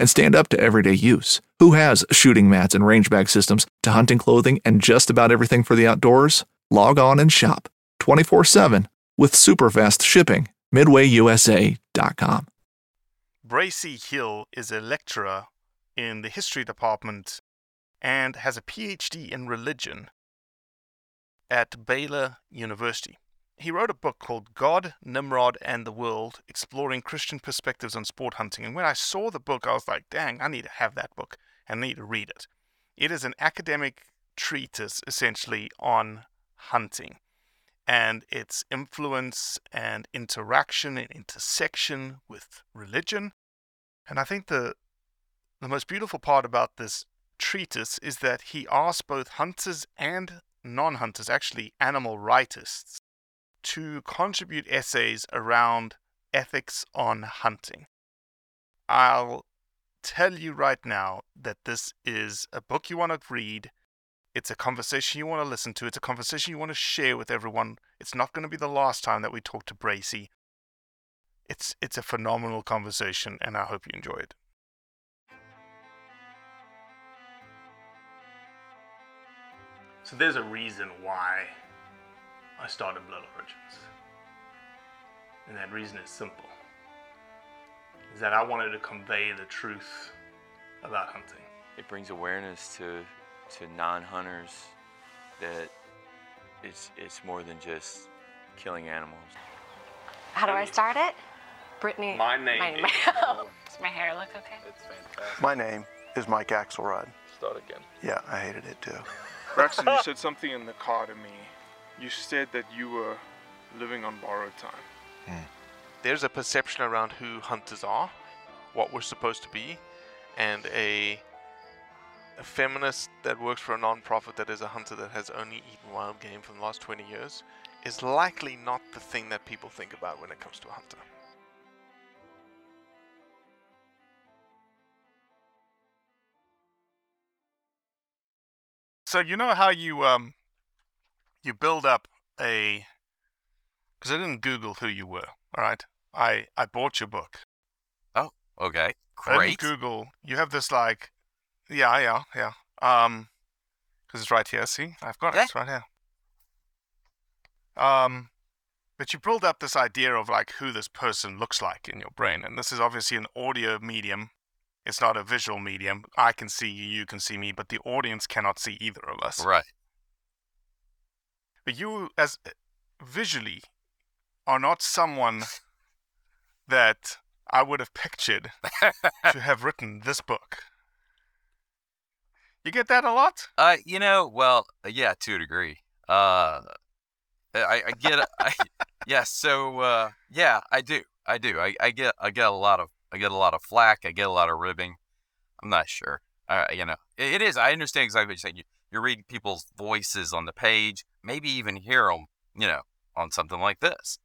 and stand up to everyday use. Who has shooting mats and range bag systems to hunting clothing and just about everything for the outdoors? Log on and shop 24 7 with super fast shipping. MidwayUSA.com. Bracy Hill is a lecturer in the history department and has a PhD in religion at Baylor University. He wrote a book called God, Nimrod, and the World Exploring Christian Perspectives on Sport Hunting. And when I saw the book, I was like, dang, I need to have that book and need to read it. It is an academic treatise essentially on hunting and its influence and interaction and intersection with religion. And I think the the most beautiful part about this treatise is that he asks both hunters and non-hunters, actually animal rightists, to contribute essays around ethics on hunting. I'll tell you right now that this is a book you want to read. It's a conversation you want to listen to. It's a conversation you want to share with everyone. It's not going to be the last time that we talk to Bracy. It's it's a phenomenal conversation, and I hope you enjoy it. So there's a reason why I started Blood Origins. And that reason is simple. Is that I wanted to convey the truth about hunting. It brings awareness to to non-hunters that it's it's more than just killing animals. How do I start it? Brittany. My name My, is- Does my hair look okay? It's fantastic. My name is Mike Axelrod. Start again. Yeah, I hated it too. Braxton, you said something in the car to me. You said that you were living on borrowed time. There's a perception around who hunters are, what we're supposed to be, and a, a feminist that works for a non-profit that is a hunter that has only eaten wild game for the last 20 years is likely not the thing that people think about when it comes to a hunter. So you know how you um you build up a because I didn't Google who you were. All right, I I bought your book. Oh, okay. I didn't Great. Google. You have this like, yeah, yeah, yeah. Um, because it's right here. See, I've got it. It's right here. Um, but you build up this idea of like who this person looks like in your brain, and this is obviously an audio medium. It's not a visual medium. I can see you, you can see me, but the audience cannot see either of us. Right. You, as visually, are not someone that I would have pictured to have written this book. You get that a lot? Uh, you know, well, uh, yeah, to a degree. Uh, I, I get, I, yeah. So uh, yeah, I do, I do. I, I get, I get a lot of, I get a lot of flack. I get a lot of ribbing. I'm not sure. Uh, you know, it, it is. I understand exactly what you're saying. You, you're reading people's voices on the page, maybe even hear them, you know, on something like this,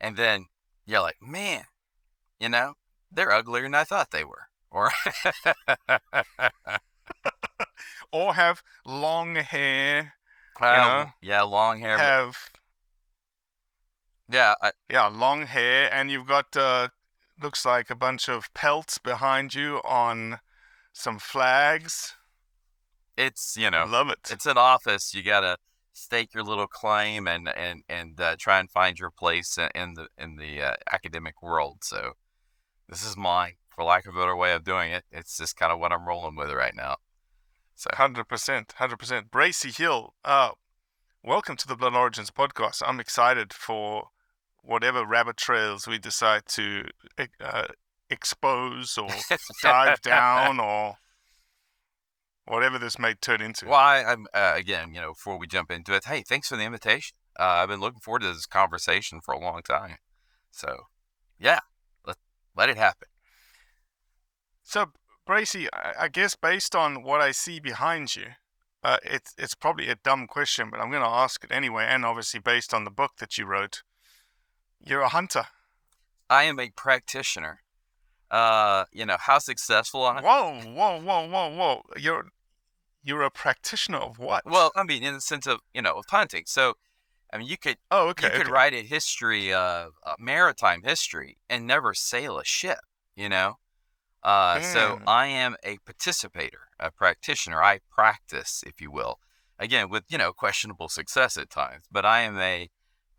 and then you're like, man, you know, they're uglier than I thought they were, or or have long hair. well, yeah, long hair. Have yeah, I, yeah, long hair, and you've got uh, looks like a bunch of pelts behind you on some flags. it's you know, Love it. it's an office. You gotta stake your little claim and and and uh, try and find your place in- the in the uh, academic world. So this is mine, for lack of a better way of doing it. It's just kind of what I'm rolling with right now. So Hundred percent, hundred percent. Bracy Hill, uh, welcome to the Blood Origins podcast. I'm excited for whatever rabbit trails we decide to uh, expose or dive down or whatever this may turn into. Well, I, I'm uh, again, you know, before we jump into it, hey, thanks for the invitation. Uh, I've been looking forward to this conversation for a long time. So, yeah, let let it happen. So, Bracy, I, I guess based on what I see behind you, uh, it's it's probably a dumb question, but I'm going to ask it anyway. And obviously, based on the book that you wrote, you're a hunter. I am a practitioner. Uh, you know, how successful I Whoa, whoa, whoa, whoa, whoa! You're you're a practitioner of what? Well, I mean, in the sense of you know, of hunting. So, I mean, you could oh, okay. you could okay. write a history, uh, a maritime history, and never sail a ship. You know, uh, so Mm. I am a participator, a practitioner. I practice, if you will, again with you know questionable success at times. But I am a,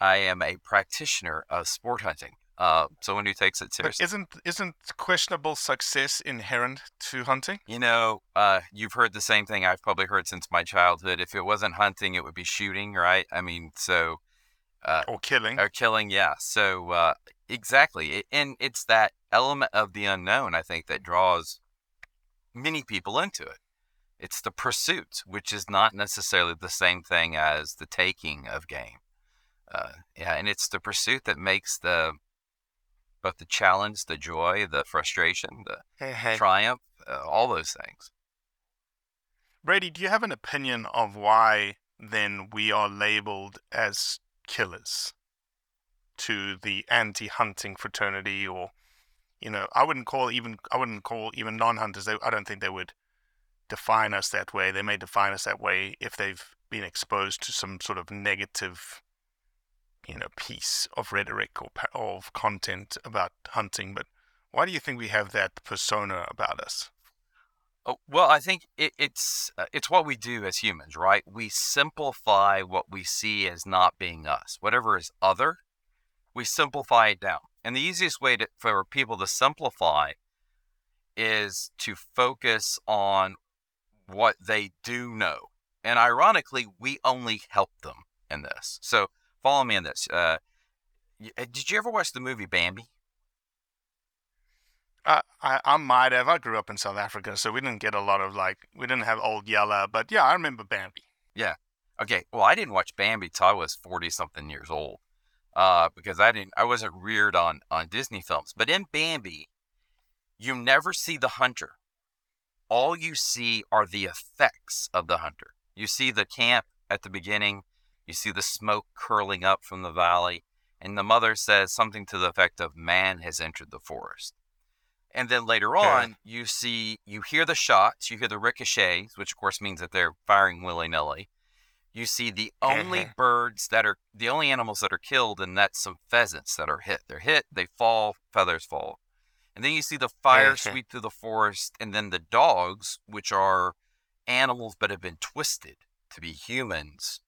I am a practitioner of sport hunting. Uh, someone who takes it But seriously. isn't isn't questionable success inherent to hunting? You know, uh, you've heard the same thing I've probably heard since my childhood. If it wasn't hunting, it would be shooting, right? I mean, so uh, Or killing? or killing, yeah. So uh, exactly, it, and it's that element of the unknown I think that draws many people into it. It's the pursuit, which is not necessarily the same thing as the taking of game. Uh, yeah, and it's the pursuit that makes the both the challenge, the joy, the frustration, the triumph, uh, all those things. Brady, do you have an opinion of why then we are labeled as killers to the anti-hunting fraternity, or you know, I wouldn't call even I wouldn't call even non-hunters. They, I don't think they would define us that way. They may define us that way if they've been exposed to some sort of negative, you know, piece of rhetoric or of content about hunting. But why do you think we have that persona about us? Oh, well, I think it, it's uh, it's what we do as humans, right? We simplify what we see as not being us. Whatever is other, we simplify it down. And the easiest way to, for people to simplify is to focus on what they do know. And ironically, we only help them in this. So follow me in this. Uh, uh, did you ever watch the movie Bambi? I, I I might have. I grew up in South Africa, so we didn't get a lot of like we didn't have old Yeller, but yeah, I remember Bambi. Yeah. Okay, well, I didn't watch Bambi till I was forty something years old, uh, because I didn't, I wasn't reared on on Disney films. But in Bambi, you never see the hunter. All you see are the effects of the hunter. You see the camp at the beginning. You see the smoke curling up from the valley, and the mother says something to the effect of "Man has entered the forest." And then later on, you see, you hear the shots, you hear the ricochets, which of course means that they're firing willy nilly you see the only birds that are the only animals that are killed, and that's some pheasants that are hit. They're hit, they fall, feathers fall. And then you see the fire sweep through the forest, and then the dogs, which are animals but have been twisted to be humans,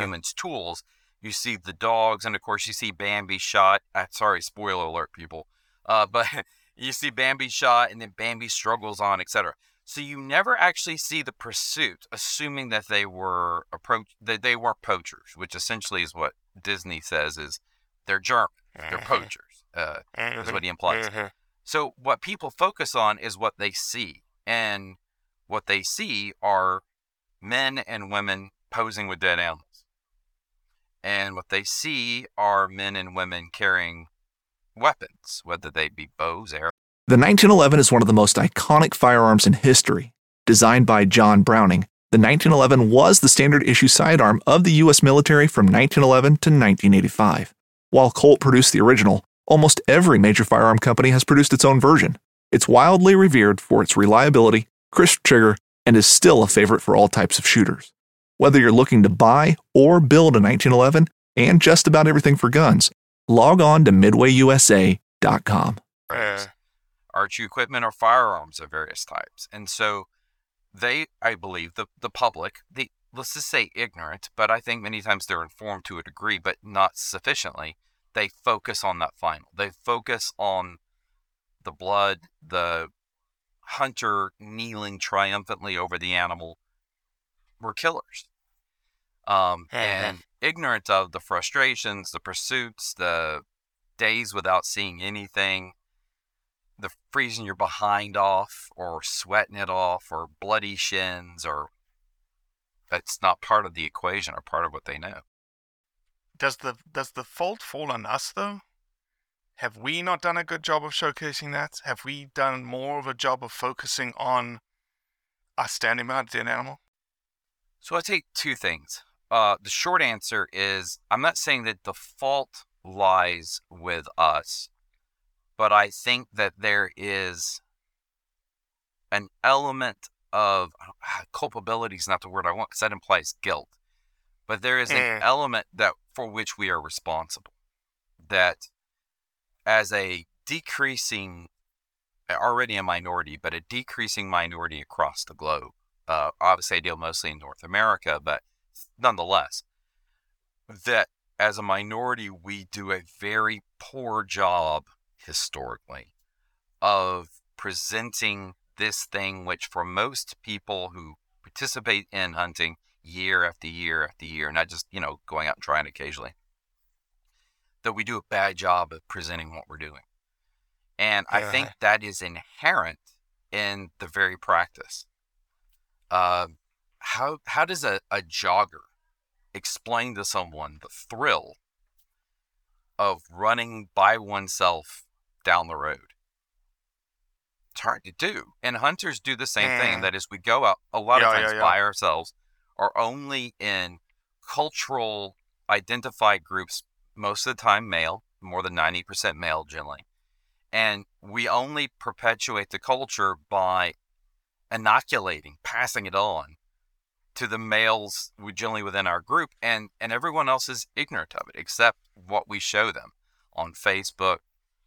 Humans' tools. You see the dogs, and of course you see Bambi shot. Uh, sorry, spoiler alert, people. Uh, but you see Bambi shot, and then Bambi struggles on, etc. So you never actually see the pursuit, assuming that they were approach that they were poachers, which essentially is what Disney says is they're German, they're Mhm. poachers. Uh, is what he implies. Mhm. so what people focus on is what they see, and what they see are men and women posing with dead animals. And what they see are men and women carrying weapons, whether they be bows, arrows. The 1911 is one of the most iconic firearms in history. Designed by John Browning, the 1911 was the standard issue sidearm of the U.S. military from 1911 to 1985. While Colt produced the original, almost every major firearm company has produced its own version. It's wildly revered for its reliability, crisp trigger, and is still a favorite for all types of shooters. Whether you're looking to buy or build a 1911 and just about everything for guns, log on to midwayusa.com. Archery equipment or firearms of various types. And so they, I believe, the, the public, the let's just say ignorant, but I think many times they're informed to a degree, but not sufficiently. They focus on that final. They focus on the blood, the hunter kneeling triumphantly over the animal were killers. Um, and ignorant of the frustrations, the pursuits, the days without seeing anything, the freezing your behind off or sweating it off or bloody shins or that's not part of the equation or part of what they know. does the does the fault fall on us though? Have we not done a good job of showcasing that? Have we done more of a job of focusing on us standing behind the animal? So I take two things. Uh, the short answer is I'm not saying that the fault lies with us, but I think that there is an element of ah, culpability is not the word I want because that implies guilt, but there is an Eh. element that for which we are responsible. That as a decreasing, already a minority, but a decreasing minority across the globe. Uh, obviously, I deal mostly in North America, but nonetheless, that as a minority, we do a very poor job historically of presenting this thing, which for most people who participate in hunting year after year after year, not just, you know, going out and trying occasionally, that we do a bad job of presenting what we're doing. And I think that is inherent in the very practice. Uh, how how does a, a jogger explain to someone the thrill of running by oneself down the road? It's hard to do. And hunters do the same thing. Mm. and That is, we go out a lot Yeah, of times yeah, yeah. by ourselves or only in cultural identified groups, most of the time male, more than 90% male generally. And we only perpetuate the culture by inoculating, passing it on to the males generally within our group, and and everyone else is ignorant of it except what we show them on Facebook,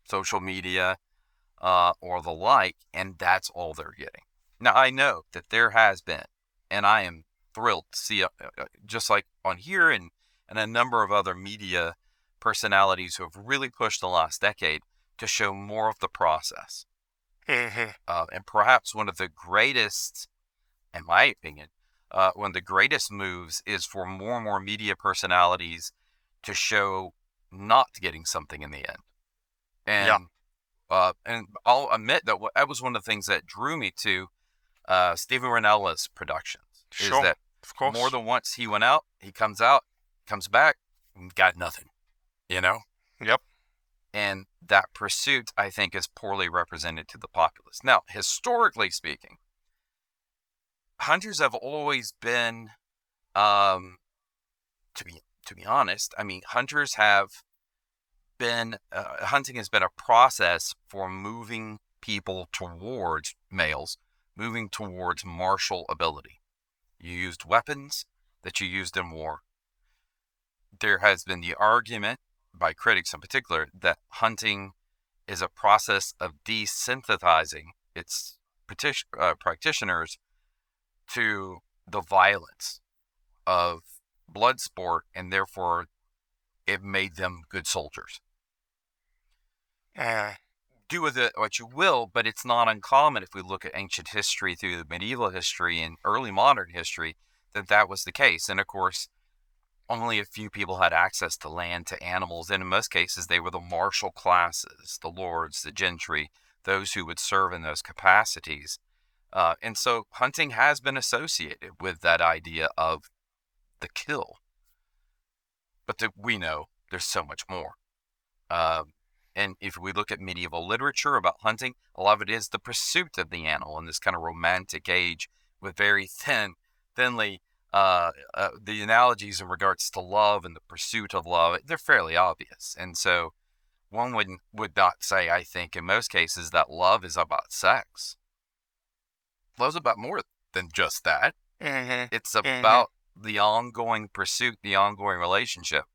social media, uh, or the like, and that's all they're getting. Now I know that there has been, and I am thrilled to see, uh, uh, just like on here and and a number of other media personalities who have really pushed the last decade to show more of the process Uh, and perhaps one of the greatest, in my opinion, uh, one of the greatest moves is for more and more media personalities to show not getting something in the end. And Yeah. uh, and I'll admit that that was one of the things that drew me to uh, Steven Rinella's productions. Sure, Is that of course. more than once he went out, he comes out, comes back, got nothing. You know? Yep. And that pursuit I think is poorly represented to the populace. Now, historically speaking, hunters have always been, um, to be to be honest, I mean, hunters have been uh, hunting has been a process for moving people towards males, moving towards martial ability. You used weapons that you used in war. There has been the argument by critics in particular that hunting is a process of desensitizing its uh, practitioners to the violence of blood sport, and therefore it made them good soldiers. Uh, Do with it what you will, but it's not uncommon if we look at ancient history through the medieval history and early modern history that that was the case. And of course, only a few people had access to land, to animals, and in most cases, they were the martial classes, the lords, the gentry, those who would serve in those capacities. Uh, and so hunting has been associated with that idea of the kill. but the, we know there's so much more. Um, and if we look at medieval literature about hunting, a lot of it is the pursuit of the animal in this kind of romantic age with very thin, thinly, uh, uh, the analogies in regards to love and the pursuit of love, they're fairly obvious. And so one would, would not say, I think, in most cases, that love is about sex. Love's about more than just that. Mhm. It's about the ongoing pursuit, the ongoing relationship.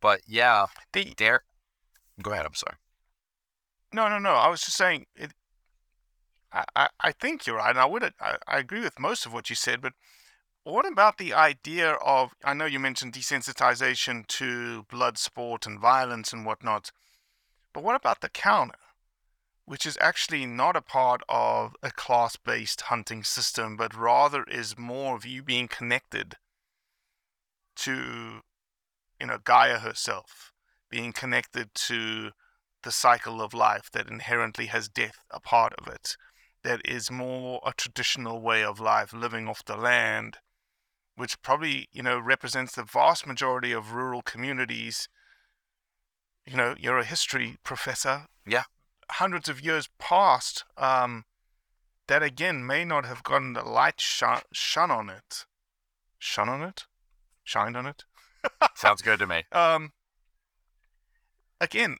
But yeah, The, dare. Go ahead. I'm sorry. No, no, no. I was just saying it. I, I, think you're right, and I would I, I agree with most of what you said. But what about the idea of? I know you mentioned desensitization to blood sport and violence and whatnot, but what about the counter, which is actually not a part of a class-based hunting system, but rather is more of you being connected to, you know, Gaia herself, being connected to the cycle of life that inherently has death a part of it, that is more a traditional way of life, living off the land, which probably, you know, represents the vast majority of rural communities. You know, you're a history professor. Yeah. Hundreds of years past, um, that again may not have gotten the light shone, shone on it. Shone on it? Shined on it? Sounds good to me. um, again,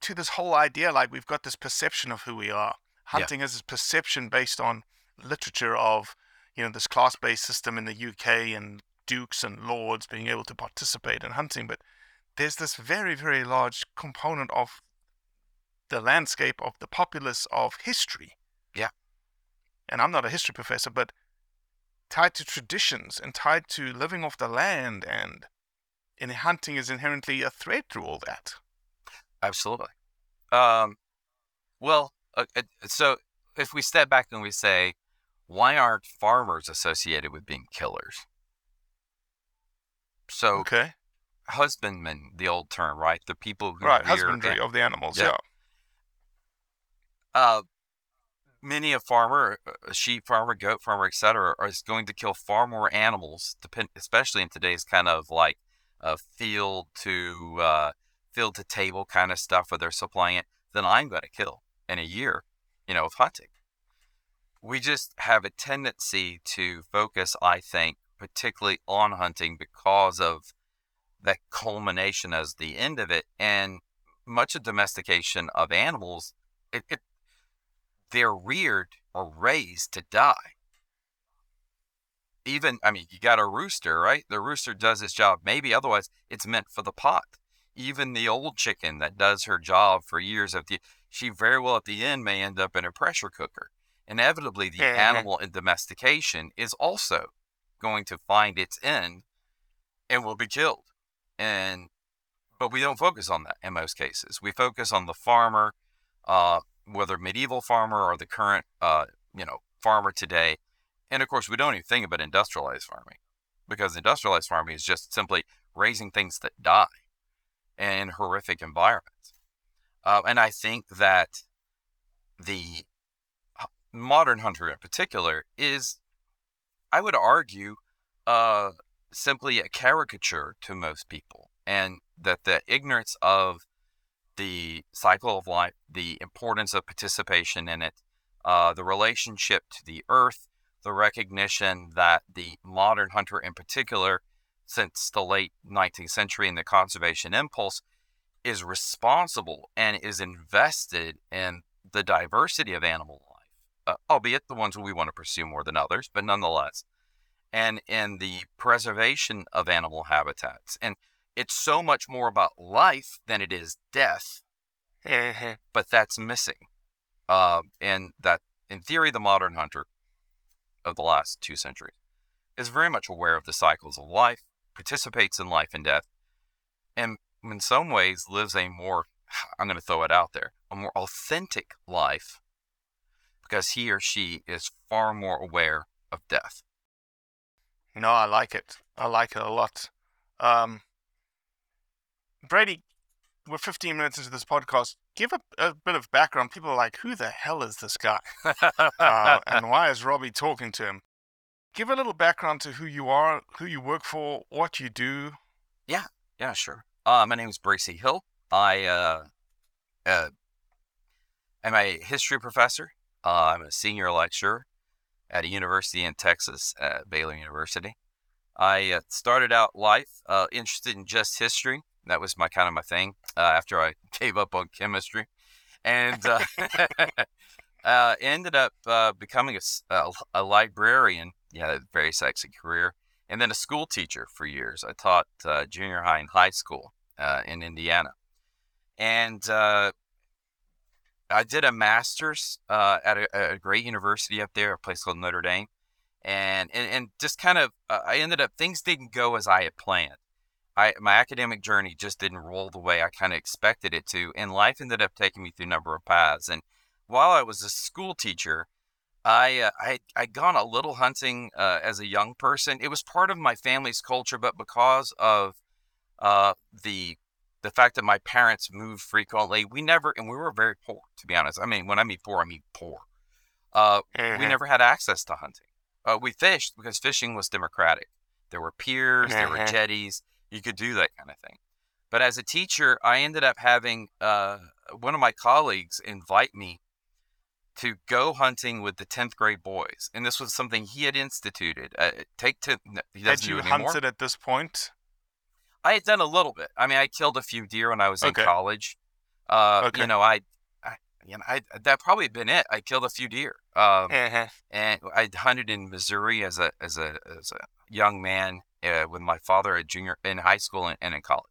to this whole idea, like we've got this perception of who we are. Yeah. Hunting is this perception based on literature of, you know, this class-based system in the UK and dukes and lords being able to participate in hunting. But there's this very, very large component of the landscape of the populace of history. Yeah. And I'm not a history professor, but tied to traditions and tied to living off the land and and hunting is inherently a thread through all that. Absolutely. Um, well, uh, uh, so if we step back and we say, why aren't farmers associated with being killers? So Okay. husbandmen, the old term, right? The people who Right, husbandry an- of the animals, Yeah. yeah. uh, many a farmer, a sheep farmer, goat farmer, etc., is going to kill far more animals, depend, especially in today's kind of like uh, field to uh, field to table kind of stuff where they're supplying it, than I'm going to kill in a year, you know, of hunting. We just have a tendency to focus, I think, particularly on hunting because of that culmination as the end of it, and much of domestication of animals, it, it they're reared or raised to die. Even, I mean, you got a rooster, right? The rooster does its job. Maybe otherwise it's meant for the pot. Even the old chicken that does her job for years of the, she very well at the end may end up in a pressure cooker. Inevitably, the Mhm. animal in domestication is also going to find its end and will be killed. And but we don't focus on that in most cases. We focus on the farmer, uh, whether medieval farmer or the current, uh, you know, farmer today. And of course, we don't even think about industrialized farming because industrialized farming is just simply raising things that die in horrific environments. Uh, and I think that the modern hunter in particular is, I would argue, uh, simply a caricature to most people, and that the ignorance of the cycle of life, the importance of participation in it, uh, the relationship to the earth, the recognition that the modern hunter in particular, since the late 19th century and the conservation impulse, is responsible and is invested in the diversity of animal life, uh, albeit the ones we want to pursue more than others, but nonetheless, and in the preservation of animal habitats. And it's so much more about life than it is death, but that's missing. Uh, and that, in theory, the modern hunter of the last two centuries is very much aware of the cycles of life, participates in life and death, and in some ways lives a more, I'm going to throw it out there, a more authentic life because he or she is far more aware of death. No, I like it. I like it a lot. Um, Brady, we're 15 minutes into this podcast. Give a, a bit of background. People are like, who the hell is this guy? Uh, and why is Robbie talking to him? give a little background to who you are, who you work for, what you do. Yeah, yeah, sure. Uh, my name is Bracy Hill. I uh, uh, am a history professor. Uh, I'm a senior lecturer at a university in Texas, at Baylor University. I uh, started out life uh, interested in just history. That was my kind of my thing. After I gave up on chemistry, and ended up becoming a, a, a, librarian. Yeah, a very sexy career, and then a school teacher for years. I taught junior high and high school in Indiana, and I did a master's uh, at a, a, great university up there, a place called Notre Dame, and and, and just kind of uh, I ended up things didn't go as I had planned. I my academic journey just didn't roll the way I kind of expected it to, and life ended up taking me through a number of paths. And while I was a school teacher, I uh, I I'd gone a little hunting uh, as a young person. It was part of my family's culture, but because of uh, the the fact that my parents moved frequently, we never, and we were very poor, to be honest. I mean, when I mean poor, I mean poor. Uh, mm-hmm. We never had access to hunting. Uh, we fished because fishing was democratic. There were piers, mm-hmm. there were mm-hmm. jetties. You could do that kind of thing. But as a teacher, I ended up having uh, one of my colleagues invite me to go hunting with the 10th grade boys. And this was something he had instituted. Uh, take to, he doesn't had you hunted at this point? I had done a little bit. I mean, I killed a few deer when I was okay. in college. Uh, okay. You know, I, I, you know, I that probably been it. I killed a few deer. Um, uh-huh. and I hunted in Missouri as a as a as a young man uh, with my father at junior in high school and, and in college.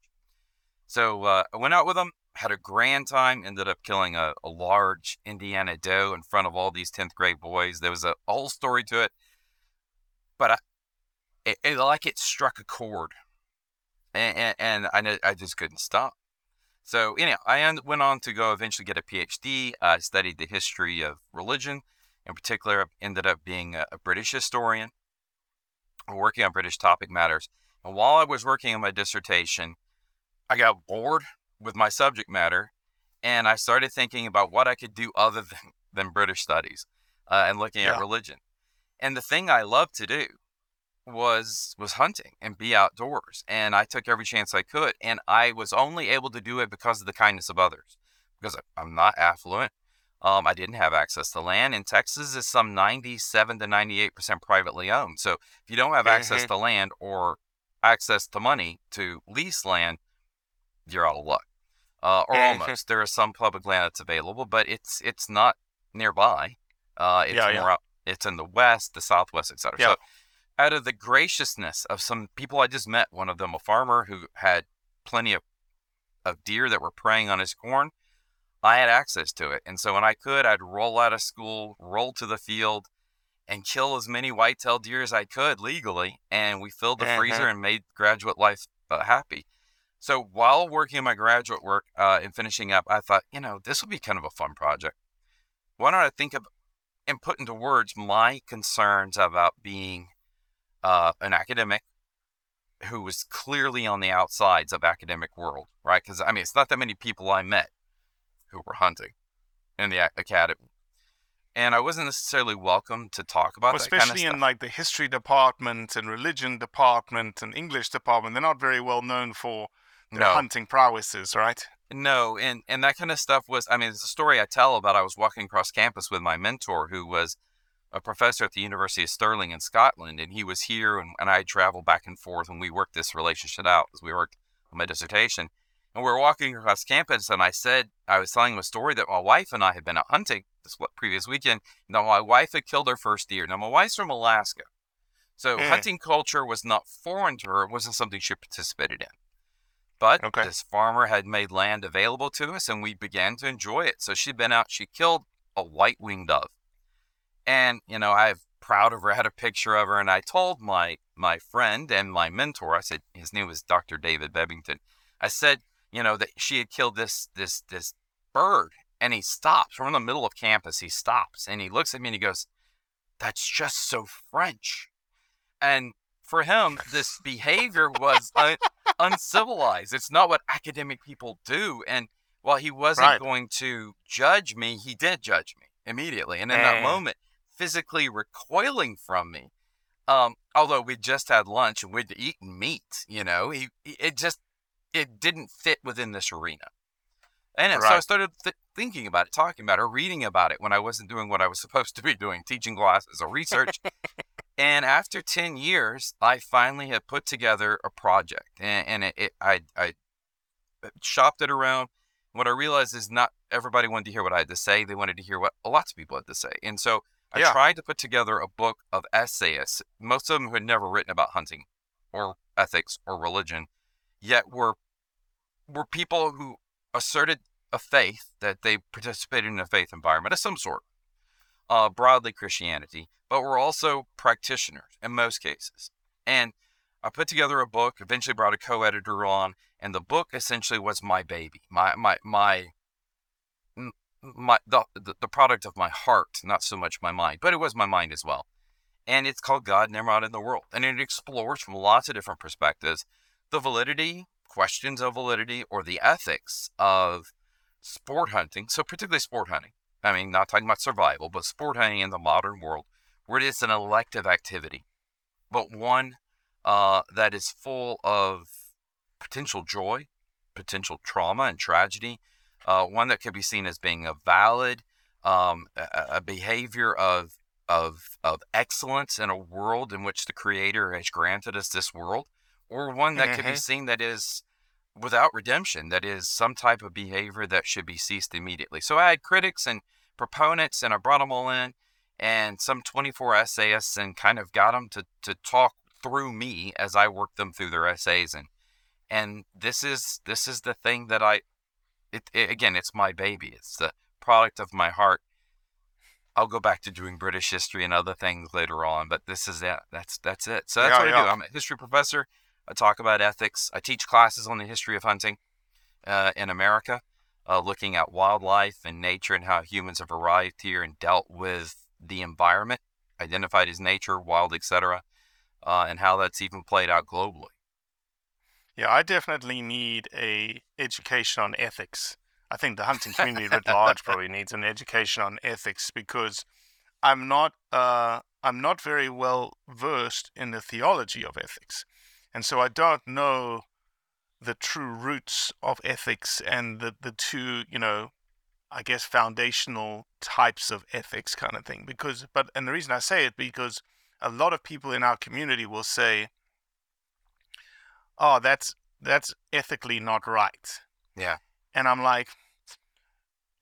So uh, I went out with him, had a grand time. Ended up killing a, a large Indiana doe in front of all these tenth grade boys. There was a, whole story to it, but I, it, it like it struck a chord and, and, I, I just couldn't stop. So anyhow, I went on to go eventually get a PhD. I studied the history of religion. In particular, I ended up being a, a British historian, working on British topic matters. And while I was working on my dissertation, I got bored with my subject matter, and I started thinking about what I could do other than, than British studies uh, and looking yeah. at religion. And the thing I loved to do was was hunting and be outdoors and i took every chance i could and i was only able to do it because of the kindness of others because i'm not affluent um, i didn't have access to land in texas is some 97 to 98 percent privately owned so if you don't have access mm-hmm. to land or access to money to lease land you're out of luck uh, or almost there is some public land that's available but it's it's not nearby uh, it's yeah, more yeah. Up, it's in the west the southwest etc yeah. so out of the graciousness of some people I just met, one of them a farmer who had plenty of, of deer that were preying on his corn, I had access to it. And so when I could, I'd roll out of school, roll to the field, and kill as many white-tailed deer as I could legally. And we filled the freezer mm-hmm. and made graduate life uh, happy. So while working on my graduate work uh, and finishing up, I thought, you know, this would be kind of a fun project. Why don't I think of and put into words my concerns about being uh, an academic who was clearly on the outsides of academic world, right? Because I mean, it's not that many people I met who were hunting in the academy, and I wasn't necessarily welcome to talk about well, especially kind of in like the history department and religion department and English department. They're not very well known for their no. hunting prowesses, right? No, and and that kind of stuff was. I mean, it's a story I tell about. I was walking across campus with my mentor, who was a professor at the University of Stirling in Scotland, and he was here, and, and I traveled back and forth, and we worked this relationship out as we worked on my dissertation. And we were walking across campus, and I said, I was telling him a story that my wife and I had been out hunting this previous weekend. Now, my wife had killed her first deer. Now, my wife's from Alaska. So, mm. hunting culture was not foreign to her, it wasn't something she participated in. But okay. this farmer had made land available to us, and we began to enjoy it. So, she'd been out, she killed a white winged dove. And, you know, I'm proud of her, I had a picture of her, and I told my my friend and my mentor, I said his name was Dr. David Bebbington. I said, you know, that she had killed this this this bird. And he stops. We're in the middle of campus. He stops and he looks at me and he goes, That's just so French. And for him, this behavior was un- uncivilized. It's not what academic people do. And while he wasn't right. going to judge me, he did judge me immediately. And in that moment, physically recoiling from me. Um, although we just had lunch and we'd eaten meat, you know, he, it just it didn't fit within this arena. And right. so I started th- thinking about it, talking about it, reading about it when I wasn't doing what I was supposed to be doing, teaching classes or research. And after 10 years, I finally had put together a project and, and it, it, I, I uh, shopped it around. What I realized is not everybody wanted to hear what I had to say. They wanted to hear what lots of people had to say. And so I yeah. tried to put together a book of essayists, most of them who had never written about hunting or ethics or religion, yet were were people who asserted a faith that they participated in a faith environment of some sort, uh, broadly Christianity, but were also practitioners in most cases. And I put together a book, eventually brought a co-editor on, and the book essentially was my baby, my my my my the, the product of my heart, not so much my mind, but it was my mind as well. And it's called God Nimrod and the World, and it explores from lots of different perspectives the validity, questions of validity, or the ethics of sport hunting. So particularly sport hunting. I mean, not talking about survival, but sport hunting in the modern world, where it is an elective activity, but one uh, that is full of potential joy, potential trauma and tragedy, uh, one that could be seen as being a valid um, a, a, behavior of, of, of excellence in a world in which the Creator has granted us this world, or one that mm-hmm. could be mm-hmm. seen that is without redemption, that is some type of behavior that should be ceased immediately. So I had critics and proponents, and I brought them all in, and some 24 essayists, and kind of got them to, to talk through me as I worked them through their essays, and and this is this is the thing that I it, it, again, it's my baby. It's the product of my heart. I'll go back to doing British history and other things later on, but this is it. That's that's it. So that's yeah, what yeah. I do. I'm a history professor. I talk about ethics. I teach classes on the history of hunting uh, in America, uh, looking at wildlife and nature and how humans have arrived here and dealt with the environment, identified as nature, wild, etc., uh, and how that's even played out globally. Yeah, I definitely need a education on ethics. I think the hunting community at large probably needs an education on ethics because I'm not uh, I'm not very well versed in the theology of ethics, and so I don't know the true roots of ethics and the the two you know I guess foundational types of ethics kind of thing because but and the reason I say it because a lot of people in our community will say oh, that's that's ethically not right. Yeah. And I'm like,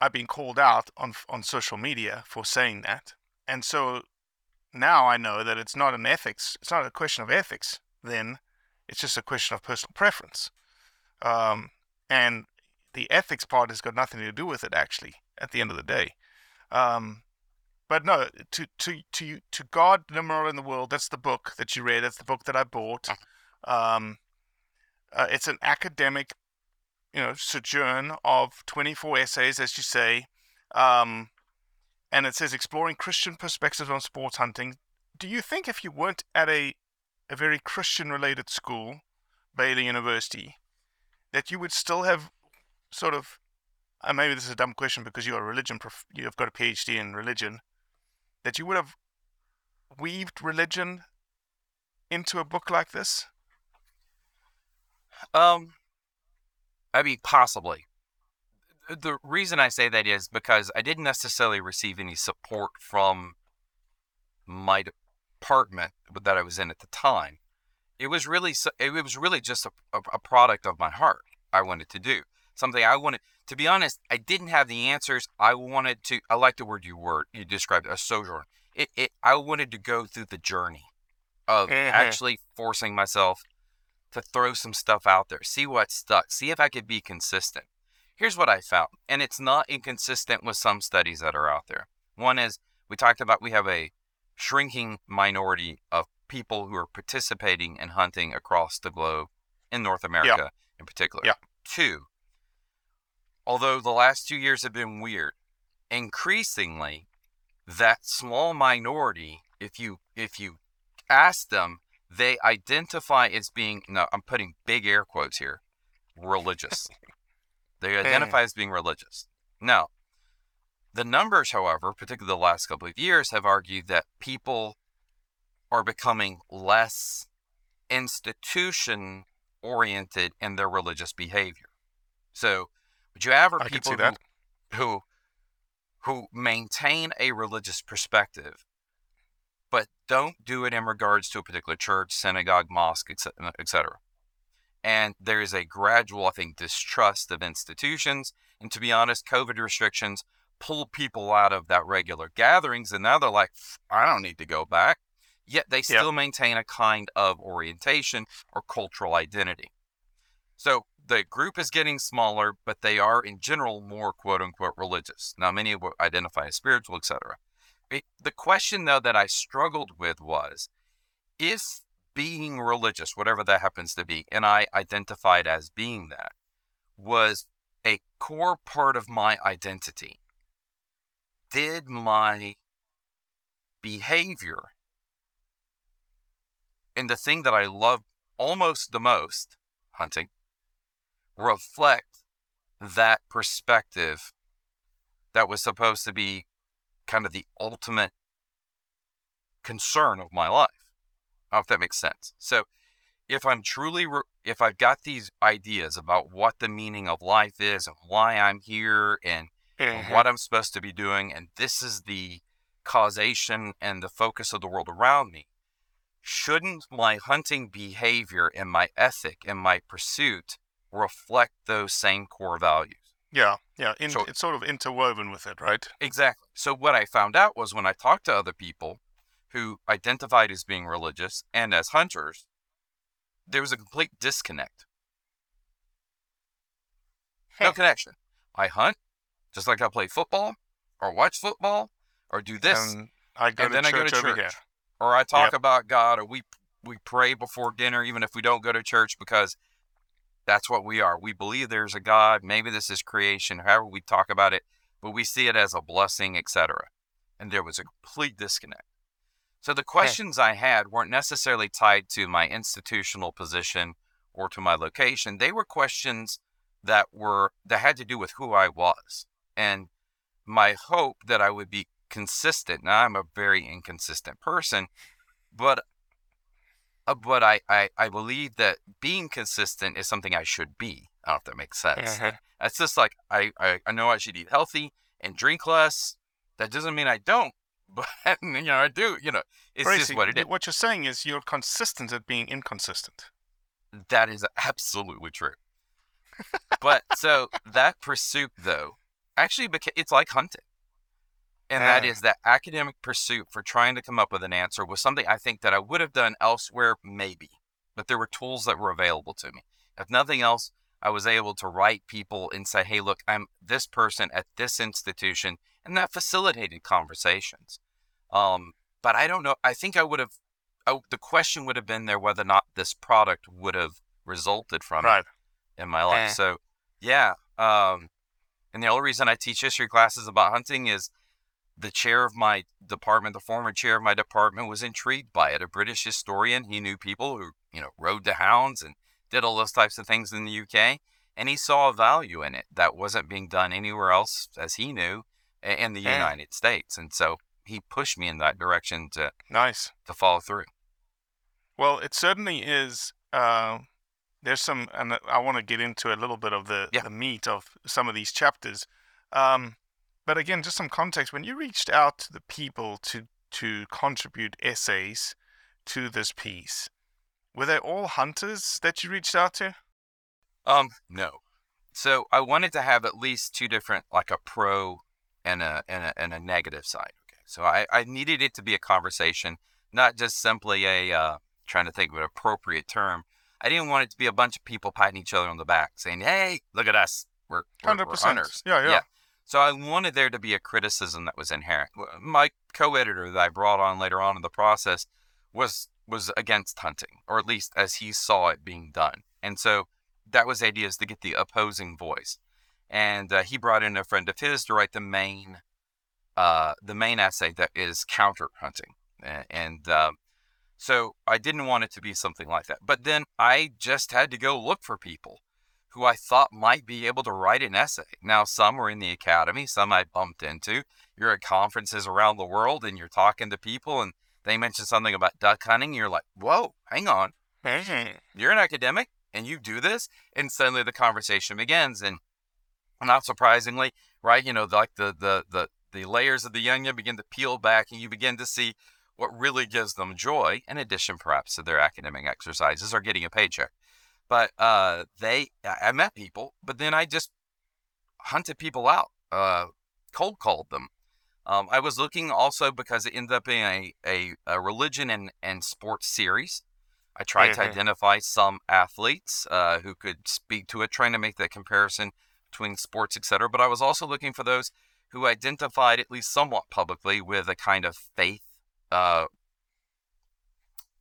I've been called out on on social media for saying that, and so now I know that it's not an ethics. It's not a question of ethics. Then it's just a question of personal preference, um, and the ethics part has got nothing to do with it. Actually, at the end of the day. Um, but no, to to to to God Nimrod and the world. That's the book that you read. That's the book that I bought. Um, uh, it's an academic, you know, sojourn of 24 essays, as you say, um, and it says exploring Christian perspectives on sports hunting. Do you think if you weren't at a a very Christian-related school, Baylor University, that you would still have sort of, uh, maybe this is a dumb question because you're a religion, prof- you've got a PhD in religion, that you would have weaved religion into a book like this? Um, I mean, possibly. The reason I say that is because I didn't necessarily receive any support from my department that I was in at the time. It was really it was really just a, a product of my heart. I wanted to do something I wanted. To be honest, I didn't have the answers. I wanted to. I like the word you word you described a sojourn. It, it I wanted to go through the journey of mm-hmm. actually forcing myself to throw some stuff out there, see what stuck, see if I could be consistent. Here's what I found, and it's not inconsistent with some studies that are out there. One is we talked about we have a shrinking minority of people who are participating in hunting across the globe in North America yeah. in particular. Yeah. Two, although the last two years have been weird, increasingly that small minority, if you if you ask them they identify as being no i'm putting big air quotes here religious they identify as being religious now the numbers however particularly the last couple of years have argued that people are becoming less institution oriented in their religious behavior. So, would you ever people. Who, who who maintain a religious perspective, but don't do it in regards to a particular church, synagogue, mosque, etc. And there is a gradual, I think, distrust of institutions. And to be honest, COVID restrictions pull people out of that regular gatherings, and now they're like, I don't need to go back. Yet they still maintain a kind of orientation or cultural identity. So the group is getting smaller, but they are in general more quote unquote religious. Now, many will identify as spiritual, etc. The question, though, that I struggled with was if being religious, whatever that happens to be, and I identified as being that, was a core part of my identity, did my behavior and the thing that I love almost the most, hunting, reflect that perspective that was supposed to be kind of the ultimate concern of my life. I if that makes sense. So, if I'm truly, re- if I've got these ideas about what the meaning of life is and why I'm here and, Mhm. what I'm supposed to be doing, and this is the causation and the focus of the world around me, shouldn't my hunting behavior and my ethic and my pursuit reflect those same core values? Yeah, yeah. In, So- it's sort of interwoven with it, right? Exactly. So what I found out was when I talked to other people who identified as being religious and as hunters, there was a complete disconnect. No connection. I hunt just like I play football or watch football or do this And I go and to then I go to church. or I talk Yep. about God or we we pray before dinner even if we don't go to church because that's what we are. We believe there's a God, maybe this is creation, however we talk about it, but we see it as a blessing, etc. And there was a complete disconnect. So the questions I had weren't necessarily tied to my institutional position or to my location. They were questions that were that had to do with who I was and my hope that I would be consistent. Now I'm a very inconsistent person, but uh, but I, I I believe that being consistent is something I should be. I don't know if that makes sense. Mhm. It's just like I, I I know I should eat healthy and drink less. That doesn't mean I don't, but you know I do. You know, it's just what it is. What you're saying is you're consistent at being inconsistent. That is absolutely true. but so that pursuit, though, actually beca- it's like hunting, and that Ah. is that academic pursuit for trying to come up with an answer was something I think that I would have done elsewhere, maybe, but there were tools that were available to me. If nothing else, I was able to write people and say, "Hey, look, I'm this person at this institution," and that facilitated conversations. Um, but I don't know. I think I would have. Oh, the question would have been there whether or not this product would have resulted from Right. it in my life. Eh. So, yeah. Um, and the only reason I teach history classes about hunting is the chair of my department, the former chair of my department, was intrigued by it. A British historian. He knew people who, you know, rode the hounds and did all those types of things in the UK. And he saw a value in it that wasn't being done anywhere else, as he knew, in the Eh. United States. And so he pushed me in that direction to, Nice. to follow through. Well, it certainly is. Uh, there's some, and I want to get into a little bit of the, Yeah. the meat of some of these chapters. Um, but again, just some context. When you reached out to the people to to contribute essays to this piece, were they all hunters that you reached out to? Um, no. So I wanted to have at least two different, like a pro and a and a, and a negative side. Okay. So I, I needed it to be a conversation, not just simply a uh, trying to think of an appropriate term. I didn't want it to be a bunch of people patting each other on the back, saying, "Hey, look at us, we're we're, we're Hundred percent. hunters." Yeah, yeah. So I wanted there to be a criticism that was inherent. My co-editor that I brought on later on in the process was was against hunting, or at least as he saw it being done. And so that was the idea is to get the opposing voice. And uh, he brought in a friend of his to write the main uh, the main essay that is counter hunting. And um, so I didn't want it to be something like that. But then I just had to go look for people who I thought might be able to write an essay. Now, some were in the academy, some I bumped into. You're at conferences around the world and you're talking to people and they mention something about duck hunting. You're like, whoa, hang on. Mhm. You're an academic and you do this. And suddenly the conversation begins. And not surprisingly, right, you know, like the, the, the, the layers of the onion begin to peel back and you begin to see what really gives them joy, in addition perhaps to their academic exercises or getting a paycheck. But uh, they, I met people, but then I just hunted people out, uh, cold called them. Um, I was looking also because it ended up being a, a, a religion and, and sports series. I tried to Mhm. identify some athletes uh, who could speak to it, trying to make that comparison between sports, etc. But I was also looking for those who identified at least somewhat publicly with a kind of faith, uh,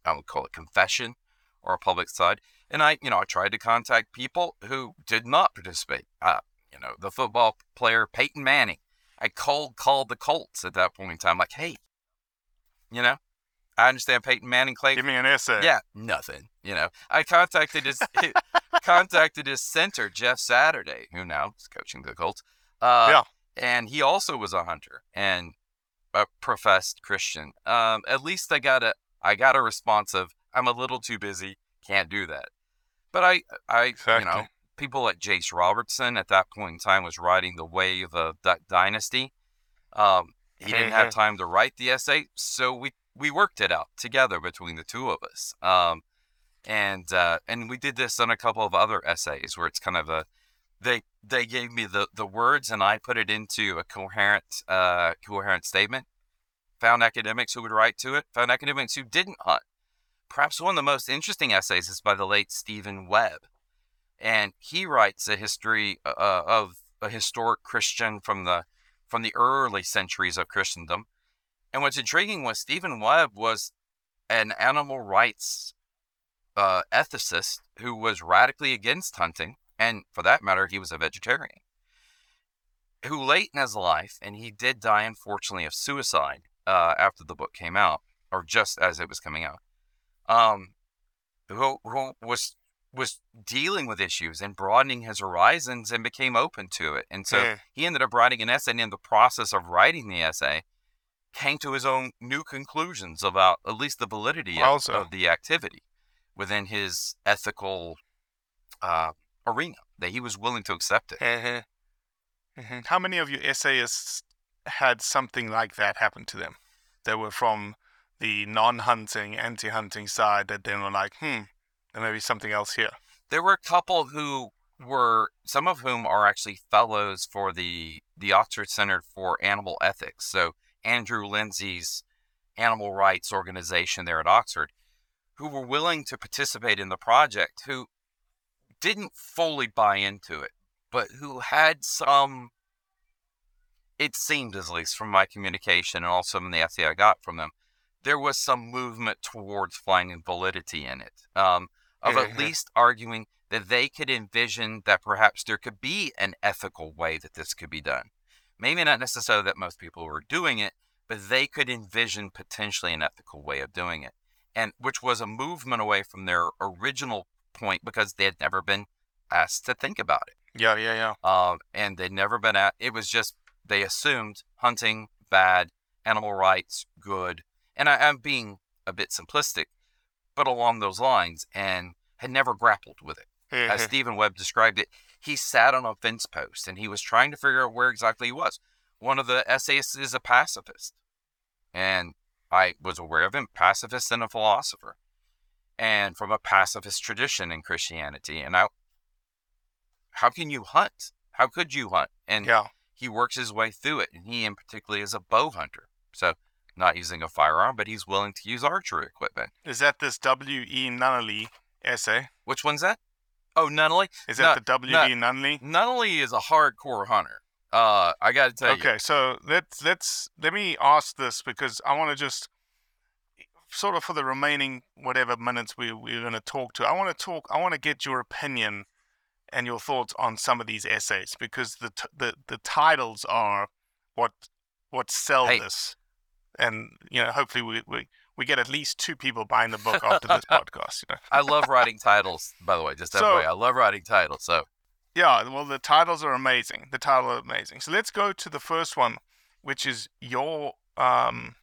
I would call it confession, or a public side. And I, you know, I tried to contact people who did not participate. Uh, you know, the football player Peyton Manning. I cold called the Colts at that point in time, like, hey, you know, I understand Peyton Manning played Give me an essay. yeah, nothing. You know, I contacted his contacted his center Jeff Saturday, who now is coaching the Colts. Uh, Yeah. and he also was a hunter and a professed Christian. Um, at least I got a I got a response of I'm a little too busy, can't do that. But I I you know people like Jase Robertson at that point in time was riding the wave of Duck Dynasty. Um, he didn't have Mhm. time to write the essay, so we we worked it out together between the two of us. Um, and uh, and we did this on a couple of other essays where it's kind of a they they gave me the the words and I put it into a coherent uh, coherent statement. Found academics who would write to it. Found academics who didn't hunt. Perhaps one of the most interesting essays is by the late Stephen Webb, and he writes a history uh, of a historic Christian from the from the early centuries of Christendom. And what's intriguing was Stephen Webb was an animal rights uh, ethicist who was radically against hunting, and for that matter, he was a vegetarian. Who late in his life, and he did die unfortunately of suicide uh, after the book came out, or just as it was coming out. Um, who, who was was dealing with issues and broadening his horizons and became open to it. And so Yeah. he ended up writing an essay, and in the process of writing the essay, came to his own new conclusions about at least the validity of, of the activity within his ethical uh, arena that he was willing to accept it. Mhm. Mhm. How many of your essayists had something like that happen to them? They were from the non-hunting, anti-hunting side that then were like, hmm, there may be something else here. There were a couple who were, some of whom are actually fellows for the the Oxford Center for Animal Ethics. So Andrew Linzey's animal rights organization there at Oxford, who were willing to participate in the project, who didn't fully buy into it, but who had some. It seemed, at least from my communication and also from the essay I got from them, there was some movement towards finding validity in it. Um, of at Mhm. least arguing that they could envision that perhaps there could be an ethical way that this could be done. Maybe not necessarily that most people were doing it, but they could envision potentially an ethical way of doing it. And which was a movement away from their original point because they had never been asked to think about it. Yeah, yeah, yeah. Um, and they'd never been at it was just they assumed hunting bad, animal rights good. And I, I'm being a bit simplistic, but along those lines, and had never grappled with it. As Mhm. Stephen Webb described it, he sat on a fence post and he was trying to figure out where exactly he was. One of the essayists is a pacifist, and I was aware of him, pacifist and a philosopher, and from a pacifist tradition in Christianity. And I, how can you hunt? How could you hunt? And Yeah. he works his way through it, and he in particular is a bow hunter. So not using a firearm, but he's willing to use archery equipment. Is that this W.E. Nunnally essay? Which one's that? Oh, Nunnally. Is that the W.E. Nunnally? Nunnally is a hardcore hunter. Uh, I got to tell you. Okay, so let's let's let me ask this because I want to just sort of for the remaining whatever minutes we we're going to talk to. I want to talk. I want to get your opinion and your thoughts on some of these essays because the t- the the titles are what what sell Hey. this, and you know hopefully we we. We get at least two people buying the book after this podcast. You know, I love writing titles, by the way, just that So- way. I love writing titles. So, Yeah, well, the titles are amazing. The title are amazing. So let's go to the first one, which is your um,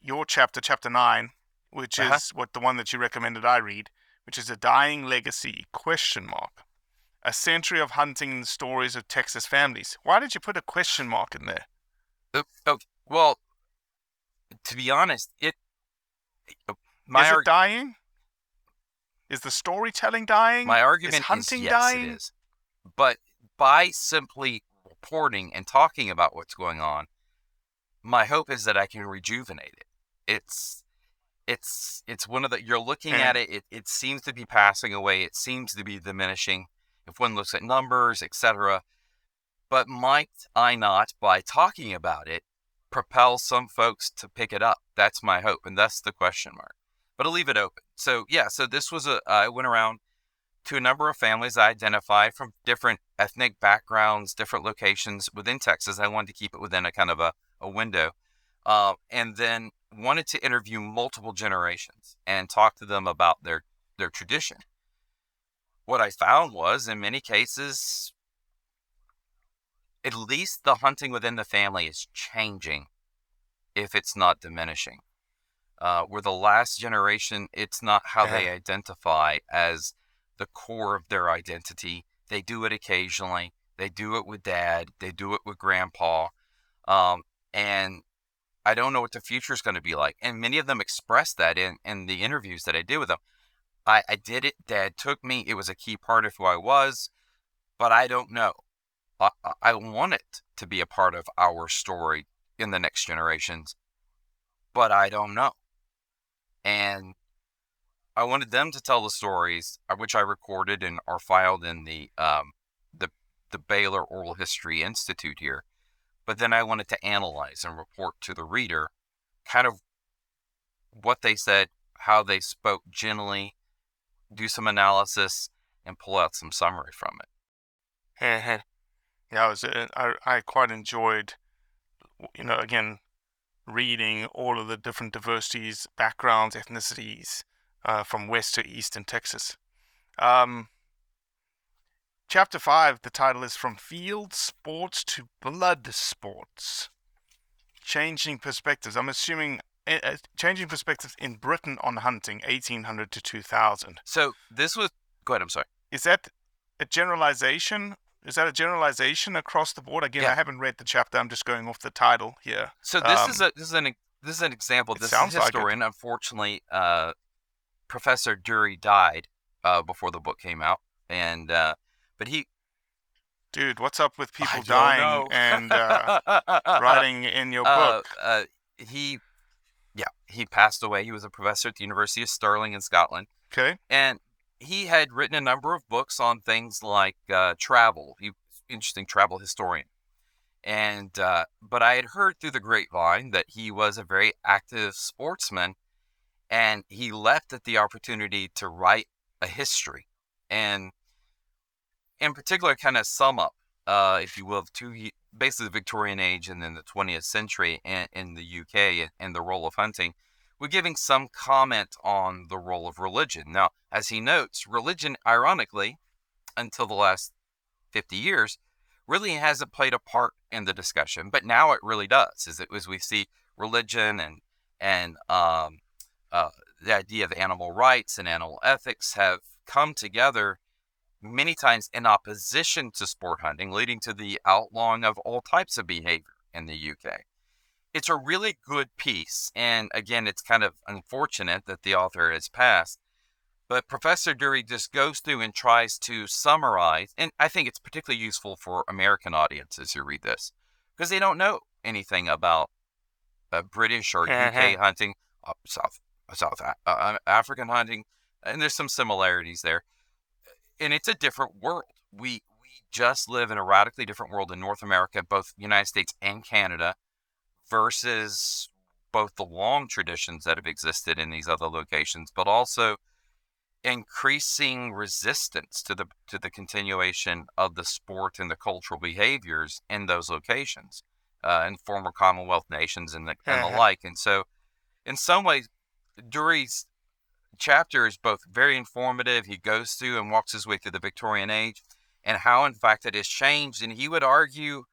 your chapter, chapter nine, which Uh-huh. is what the one that you recommended I read, which is a dying legacy question mark. A century of hunting and stories of Texas families. Why did you put a question mark in there? Uh, Okay. Well, to be honest, it. uh, My is it arg- dying? Is the storytelling dying? My argument is hunting is yes, dying? it is. But by simply reporting and talking about what's going on, my hope is that I can rejuvenate it. It's it's it's one of the you're looking at it, it it seems to be passing away, it seems to be diminishing if one looks at numbers, etc. But might I not, by talking about it, propel some folks to pick it up? That's my hope, and that's the question mark. But I'll leave it open. So yeah, so this was a I went around to a number of families I identified from different ethnic backgrounds, different locations within Texas. I wanted to keep it within a kind of a, a window. Uh, and then wanted to interview multiple generations and talk to them about their, their tradition. What I found was, in many cases, at least the hunting within the family is changing if it's not diminishing. Uh, where the last generation, it's not how they identify as the core of their identity. They do it occasionally. They do it with dad. They do it with grandpa. Um, and I don't know what the future is going to be like. And many of them expressed that in, in the interviews that I did with them. I, I did it. Dad took me. It was a key part of who I was, but I don't know. I, I- want it to be a part of our story in the next generations, but I don't know. And I wanted them to tell the stories, uh, which I recorded and are filed in the um, the the Baylor Oral History Institute here. But then I wanted to analyze and report to the reader, kind of what they said, how they spoke generally, do some analysis, and pull out some summary from it. yeah, I was. Uh, I I quite enjoyed, you know, again, reading all of the different diversities, backgrounds, ethnicities, uh, from west to east in Texas. Um, chapter five. The title is "From Field Sports to Blood Sports: Changing Perspectives." I'm assuming. Uh, changing perspectives in Britain on hunting, 1800 to 2000. So this was. Go ahead. I'm sorry. Is that a generalization? Is that a generalization across the board? Again, Yeah. I haven't read the chapter. I'm just going off the title here. So this is Um, a this is an this is an example. This is a sounds like historian. Unfortunately, uh, Professor Dury died uh, before the book came out, and uh, but he Dude, what's up with people dying know. and uh, writing in your Uh, book? uh, he, yeah, he passed away. He was a professor at the University of Stirling in Scotland, Okay. and he had written a number of books on things like uh, travel. He was an interesting travel historian. And uh, but I had heard through the grapevine that he was a very active sportsman, and he left at the opportunity to write a history, and in particular, kind of sum up, uh, if you will, of two basically the Victorian age and then the 20th century in, in the UK and, the role of hunting. We're giving some comment on the role of religion. Now, as he notes, religion, ironically, until the last 50 years, really hasn't played a part in the discussion, but now it really does. As, it, as we see religion and and um, uh, the idea of animal rights and animal ethics have come together many times in opposition to sport hunting, leading to the outlawing of all types of behavior in the UK. It's a really good piece, and again, it's kind of unfortunate that the author has passed. But Professor Dury just goes through and tries to summarize, and I think it's particularly useful for American audiences who read this because they don't know anything about uh, British or UK hunting, uh, South South uh, African hunting, and there's some similarities there. And it's a different world. We we just live in a radically different world in North America, both United States and Canada, versus both the long traditions that have existed in these other locations, but also increasing resistance to the to the continuation of the sport and the cultural behaviors in those locations, uh, in former Commonwealth nations and the and the Uh-huh. like. And so, in some ways, Dury's chapter is both very informative. He goes through and walks his way through the Victorian age and how, in fact, it has changed. And he would argue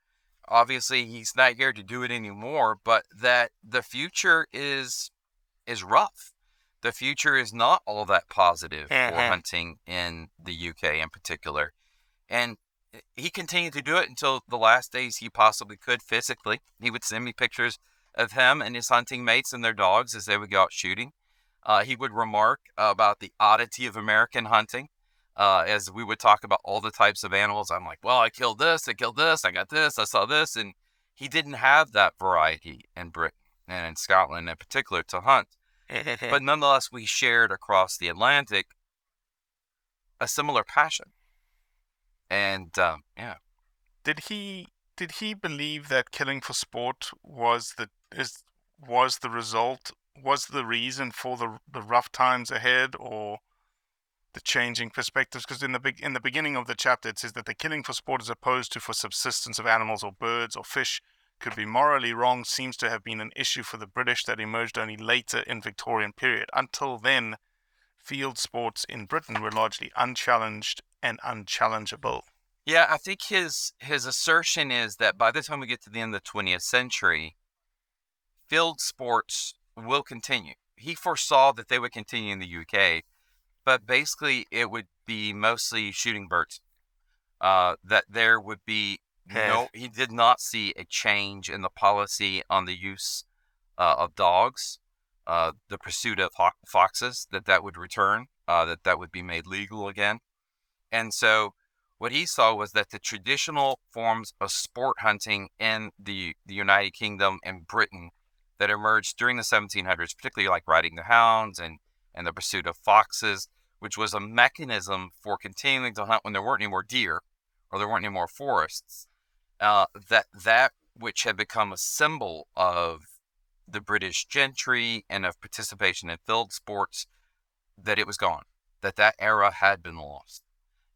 obviously he's not here to do it anymore, but that the future is is rough. The future is not all that positive for Mhm. hunting in the UK in particular. And he continued to do it until the last days he possibly could physically. He would send me pictures of him and his hunting mates and their dogs as they would go out shooting. Uh, he would remark about the oddity of American hunting. Uh, as we would talk about all the types of animals, I'm like, well, I killed this, I killed this, I got this, I saw this. And he didn't have that variety in Britain and in Scotland in particular to hunt. but nonetheless, we shared across the Atlantic a similar passion. And um, yeah, did he did he believe that killing for sport was the is was the result was the reason for the the rough times ahead or the changing perspectives? Because in the in the beginning of the chapter it says that the killing for sport as opposed to for subsistence of animals or birds or fish could be morally wrong seems to have been an issue for the British that emerged only later in Victorian period. Until then field sports in Britain were largely unchallenged and unchallengeable. Yeah, I think his his assertion is that by the time we get to the end of the 20th century, field sports will continue. He foresaw that they would continue in the UK, but basically it would be mostly shooting birds. Uh, that there would be no, he did not see a change in the policy on the use uh, of dogs, uh, the pursuit of ho- foxes, that that would return, uh, that that would be made legal again. And so what he saw was that the traditional forms of sport hunting in the, the United Kingdom and Britain that emerged during the 1700s, particularly like riding the hounds and, and the pursuit of foxes, which was a mechanism for continuing to hunt when there weren't any more deer or there weren't any more forests, uh, that that which had become a symbol of the British gentry and of participation in field sports, that it was gone, that that era had been lost.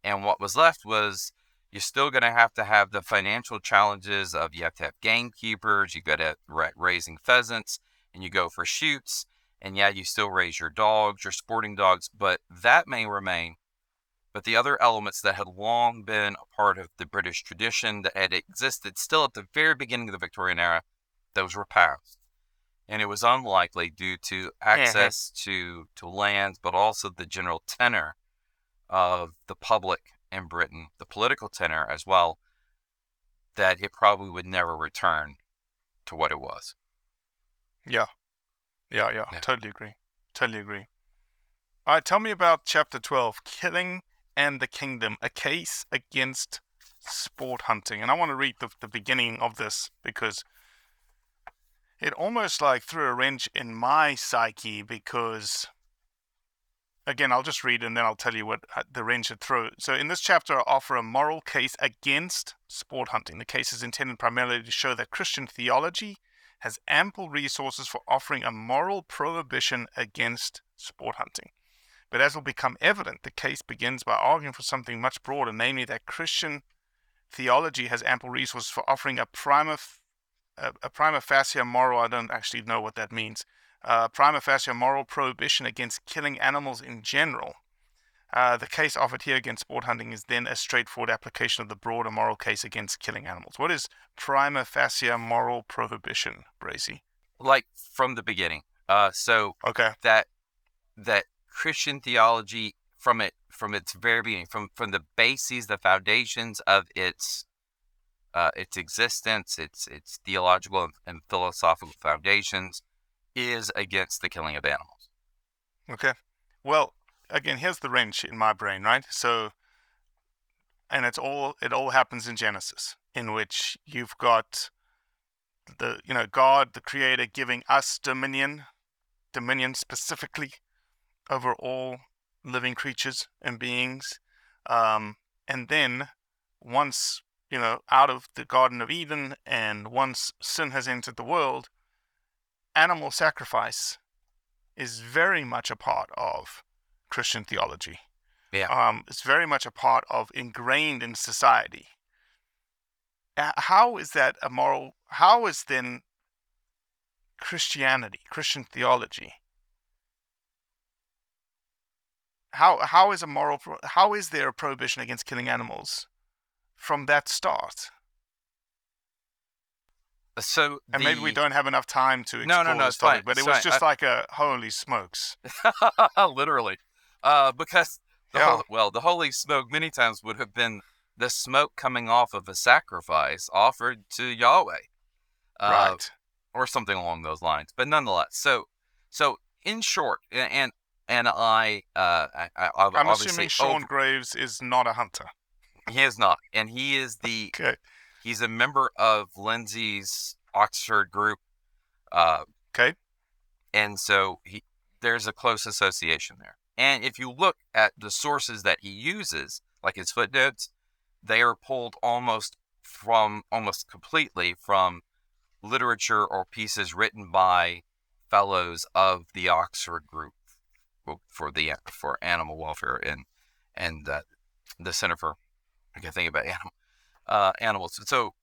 And what was left was you're still going to have to have the financial challenges of you have to have gamekeepers, you got to ra- raising pheasants, and you go for shoots. And yeah, you still raise your dogs, your sporting dogs, but that may remain. But the other elements that had long been a part of the British tradition that had existed still at the very beginning of the Victorian era, those were passed. And it was unlikely due to mm-hmm. access to, to lands, but also the general tenor of the public in Britain, the political tenor as well, that it probably would never return to what it was. Yeah. Yeah, yeah, Yeah. totally agree. Totally agree. All right, tell me about chapter 12 Killing and the Kingdom, a case against sport hunting. And I want to read the, the beginning of this because it almost like threw a wrench in my psyche because again, I'll just read and then I'll tell you what uh, the wrench it threw. So, in this chapter, I offer a moral case against sport hunting. The case is intended primarily to show that Christian theology has ample resources for offering a moral prohibition against sport hunting. But as will become evident, the case begins by arguing for something much broader, namely that Christian theology has ample resources for offering a prima, a, a prima facie moral, I don't actually know what that means, uh, prima facie moral prohibition against killing animals in general. Uh, the case offered here against sport hunting is then a straightforward application of the broader moral case against killing animals. What is prima facie moral prohibition, Bracy? Like from the beginning. Uh, so Okay. that that Christian theology from it from its very beginning, from from the bases, the foundations of its uh, its existence, its its theological and, and philosophical foundations, is against the killing of animals. Okay. Well, again, here's the wrench in my brain, right? So, and it's all it all happens in Genesis, in which you've got the you know God, the Creator, giving us dominion, dominion specifically over all living creatures and beings, um, and then once you know out of the Garden of Eden, and once sin has entered the world, animal sacrifice is very much a part of Christian theology. Yeah. Um, it's very much a part of ingrained in society. How is that a moral? How is then Christianity, Christian theology? How how is a moral? How is there a prohibition against killing animals from that start? So And maybe we don't have enough time to No, explore no, no, this it's fine, topic, but it was fine. just I- like a holy smokes. literally, uh, because the Yeah. hol- well, the holy smoke many times would have been the smoke coming off of a sacrifice offered to Yahweh, uh, right. or something along those lines. But nonetheless, so so in short, and and I, uh, I, I I'm assuming Sean over- Graves is not a hunter. he is not, and he is the Okay. He's a member of Linzey's Oxford group. Uh, Okay. and so he there's a close association there. And if you look at the sources that he uses, like his footnotes, they are pulled almost from almost completely from literature or pieces written by fellows of the Oxford group for- for the for animal welfare and and uh, the Center for I can think about animal uh, animals. So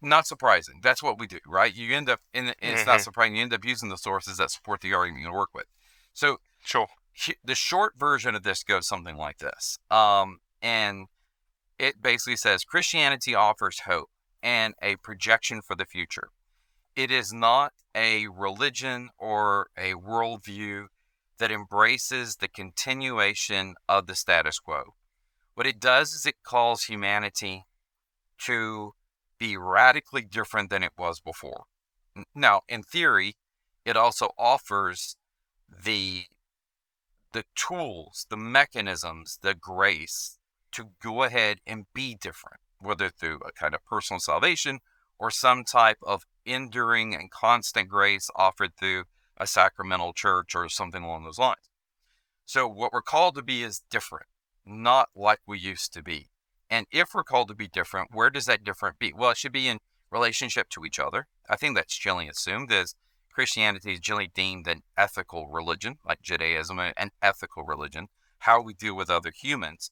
not surprising. That's what we do, right? You end up, and it's not Mhm. surprising. You end up using the sources that support the argument you work with. So Sure. he- the short version of this goes something like this. Um, and it basically says Christianity offers hope and a projection for the future. It is not a religion or a worldview that embraces the continuation of the status quo. What it does is it calls humanity to be radically different than it was before. Now, in theory, it also offers the the tools, the mechanisms, the grace to go ahead and be different, whether through a kind of personal salvation or some type of enduring and constant grace offered through a sacramental church or something along those lines. So, what we're called to be is different, not like we used to be. And if we're called to be different, where does that different be? Well, it should be in relationship to each other. I think that's generally assumed as Christianity is generally deemed an ethical religion, like Judaism, an ethical religion, how we deal with other humans.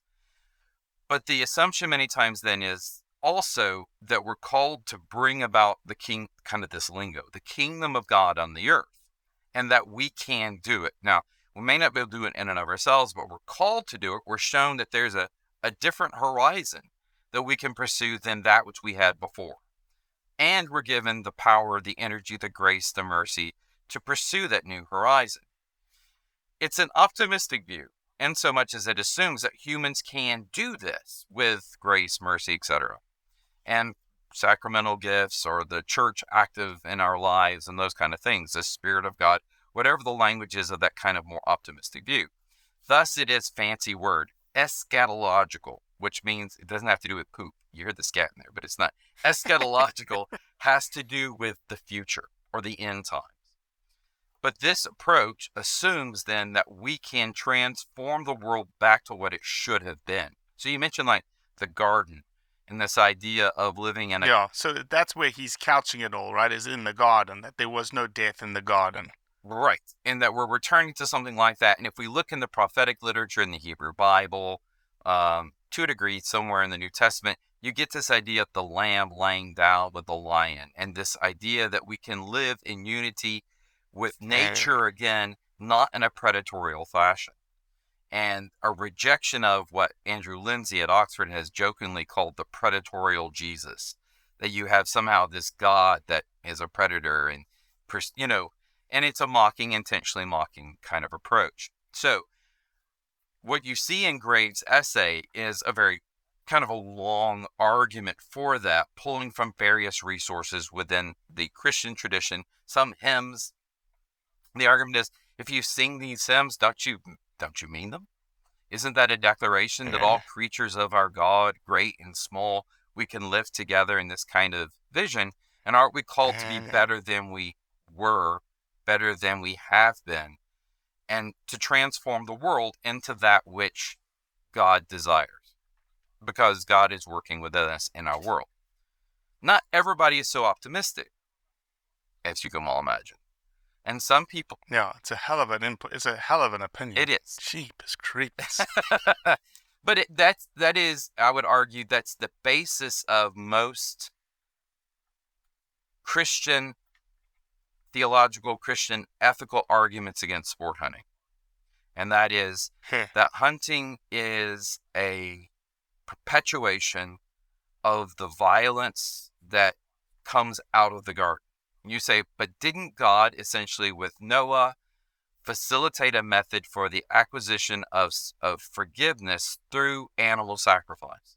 But the assumption many times then is also that we're called to bring about the king, kind of this lingo, the kingdom of God on the earth, and that we can do it. Now, we may not be able to do it in and of ourselves, but we're called to do it. We're shown that there's a, a different horizon that we can pursue than that which we had before. And we're given the power, the energy, the grace, the mercy to pursue that new horizon. It's an optimistic view, in so much as it assumes that humans can do this with grace, mercy, etc. And sacramental gifts or the church active in our lives and those kind of things, the Spirit of God, whatever the language is of that kind of more optimistic view. Thus, it is fancy word, eschatological, which means it doesn't have to do with poop. You heard the scat in there, but it's not. Eschatological has to do with the future or the end times. But this approach assumes then that we can transform the world back to what it should have been. So you mentioned like the garden and this idea of living in a Yeah. So that's where he's couching it all, right? Is in the garden, that there was no death in the garden. Right. And that we're returning to something like that. And if we look in the prophetic literature in the Hebrew Bible, um, to a degree, somewhere in the New Testament, you get this idea of the lamb laying down with the lion, and this idea that we can live in unity with nature again, not in a predatorial fashion. And a rejection of what Andrew Linzey at Oxford has jokingly called the predatorial Jesus, that you have somehow this God that is a predator and, you know, and it's a mocking, intentionally mocking kind of approach. So, what you see in Graves' essay is a very kind of a long argument for that, pulling from various resources within the Christian tradition, some hymns. The argument is if you sing these hymns, don't you don't you mean them? Isn't that a declaration that all creatures of our God, great and small, we can live together in this kind of vision? And aren't we called to be better than we were, better than we have been, and to transform the world into that which God desires? Because God is working within us in our world. Not everybody is so optimistic, as you can well imagine. And some people, Yeah, it's a hell of an input. It's a hell of an opinion. it is. Jeepers creepers. but it, that's that is, I would argue, that's the basis of most Christian theological, Christian ethical arguments against sport hunting, and that is hmm. that hunting is a perpetuation of the violence that comes out of the garden. You say, but didn't God essentially with Noah facilitate a method for the acquisition of, of forgiveness through animal sacrifice?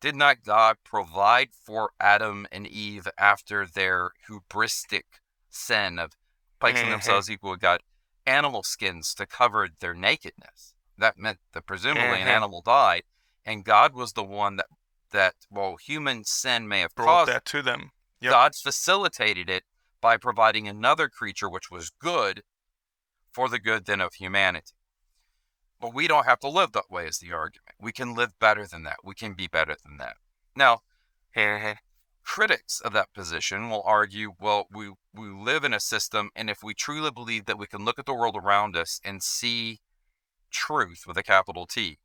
Did not God provide for Adam and Eve after their hubristic sin of placing Mhm. themselves equal with God animal skins to cover their nakedness? That meant that presumably an Mhm. animal died, and God was the one that that while human sin may have Brought caused that to them. Yep. God's facilitated it by providing another creature which was good for the good then of humanity. But we don't have to live that way, is the argument. We can live better than that. We can be better than that. Now, Mhm. Critics of that position will argue well, we, we live in a system, and if we truly believe that we can look at the world around us and see truth with a capital T,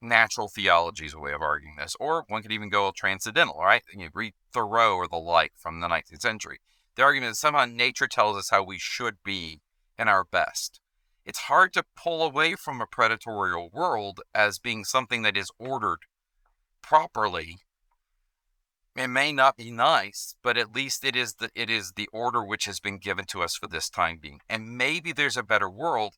natural theology is a way of arguing this, or one could even go transcendental, right? You read Thoreau or the like from the 19th century. The argument is somehow nature tells us how we should be in our best. It's hard to pull away from a predatorial world as being something that is ordered properly. It may not be nice, but at least it is the it is the order which has been given to us for this time being. And maybe there's a better world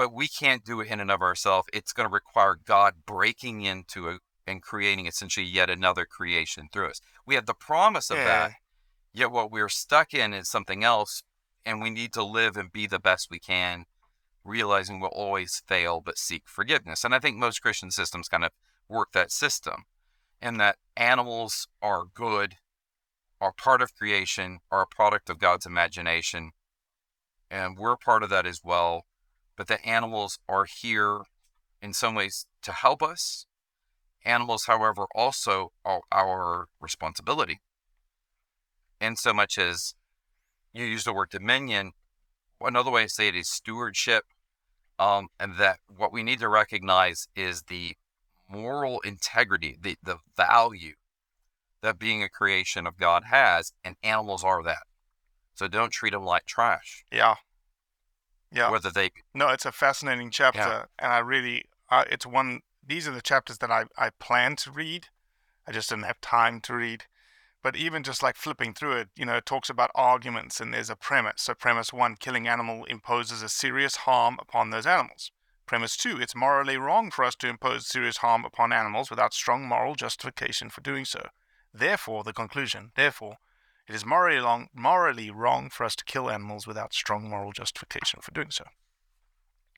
but we can't do it in and of ourselves. It's going to require God breaking into it and creating essentially yet another creation through us. We have the promise of that, yet what we're stuck in is something else, and we need to live and be the best we can, realizing we'll always fail but seek forgiveness. And I think most Christian systems kind of work that system, and that animals are good, are part of creation, are a product of God's imagination, and we're part of that as well but the animals are here in some ways to help us. Animals, however, also are our responsibility. In so much as you use the word dominion, another way to say it is stewardship. Um, and that what we need to recognize is the moral integrity, the, the value that being a creation of God has, and animals are that. So don't treat them like trash. Yeah. Yeah. Whether they No, it's a fascinating chapter, Yeah. and I really, uh, it's one. These are the chapters that I I plan to read. I just didn't have time to read. But even just like flipping through it, you know, it talks about arguments, and there's a premise. So premise one: killing animal imposes a serious harm upon those animals. Premise two: it's morally wrong for us to impose serious harm upon animals without strong moral justification for doing so. Therefore, the conclusion: therefore, it is morally wrong, morally wrong for us to kill animals without strong moral justification for doing so.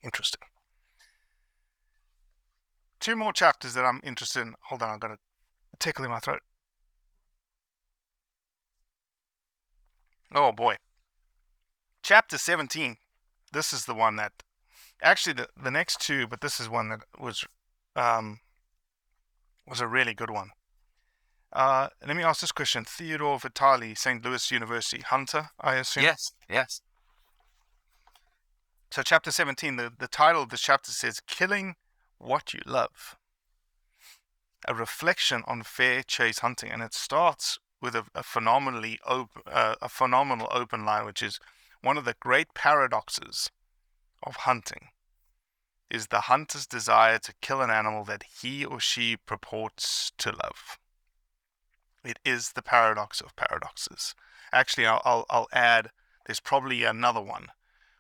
Interesting. Two more chapters that I'm interested in. Hold on, I've got a tickle in my throat. Oh boy. Chapter 17. This is the one that actually the, the next two, but this is one that was um was a really good one. Uh, let me ask this question. Theodore Vitali, St. Louis University, Hunter, I assume? Yes, yes. So, chapter 17, the, the title of this chapter says Killing What You Love. A reflection on fair chase hunting. And it starts with a, a phenomenally op- uh, a phenomenal open line, which is one of the great paradoxes of hunting is the hunter's desire to kill an animal that he or she purports to love. It is the paradox of paradoxes. Actually, I'll, I'll, I'll add there's probably another one,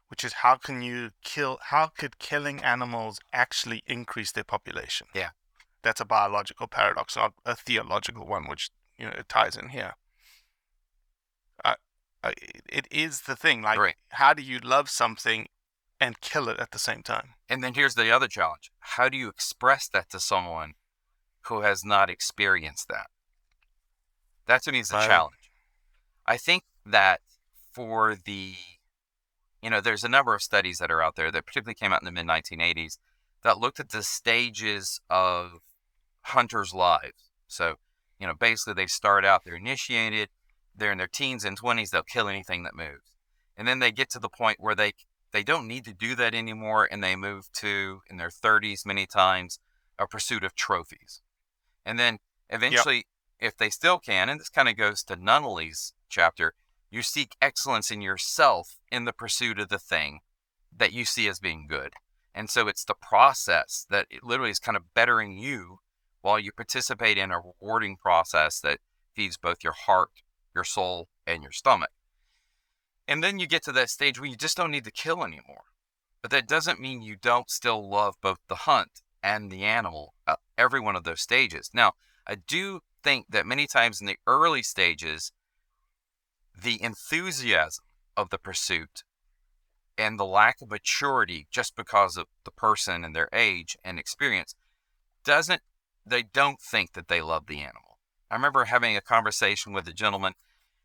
which is how can you kill, how could killing animals actually increase their population? Yeah. That's a biological paradox, not a theological one, which, you know, it ties in here. Uh, uh, it is the thing. Like, Right. how do you love something and kill it at the same time? And then here's the other challenge. How do you express that to someone who has not experienced that? That to me is challenge. I think that for the, you know, there's a number of studies that are out there that particularly came out in the mid 1980s that looked at the stages of hunters' lives. So, you know, basically they start out, they're initiated, they're in their teens and 20s, they'll kill anything that moves. And then they get to the point where they they don't need to do that anymore and they move to in their 30s many times a pursuit of trophies. And then eventually if they still can, and this kind of goes to Nunnally's chapter, you seek excellence in yourself in the pursuit of the thing that you see as being good. And so it's the process that it literally is kind of bettering you while you participate in a rewarding process that feeds both your heart, your soul, and your stomach. And then you get to that stage where you just don't need to kill anymore. But that doesn't mean you don't still love both the hunt and the animal at every one of those stages. Now, I do think that many times in the early stages, the enthusiasm of the pursuit and the lack of maturity just because of the person and their age and experience doesn't they don't think that they love the animal. I remember having a conversation with a gentleman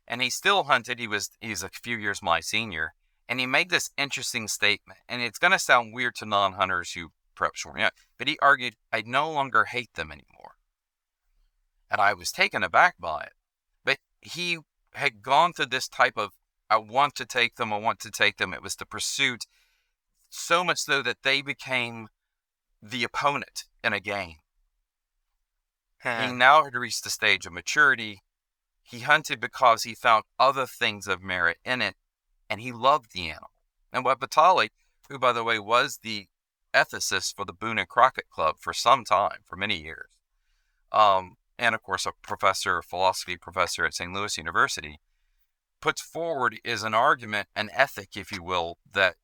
and he still hunted. He was he's a few years my senior, and he made this interesting statement. And it's going to sound weird to non-hunters who perhaps weren't yet, but he argued, "I no longer hate them anymore," and I was taken aback by it. But he had gone through this type of, "I want to take them. I want to take them." It was the pursuit, so much so that they became the opponent in a game. he now had reached the stage of maturity he hunted because he found other things of merit in it, and he loved the animal. And what Vitali, who, by the way, was the ethicist for the Boone and Crockett Club for some time, for many years, um, and of course, a professor, philosophy professor at St. Louis University, puts forward is an argument, an ethic, if you will, that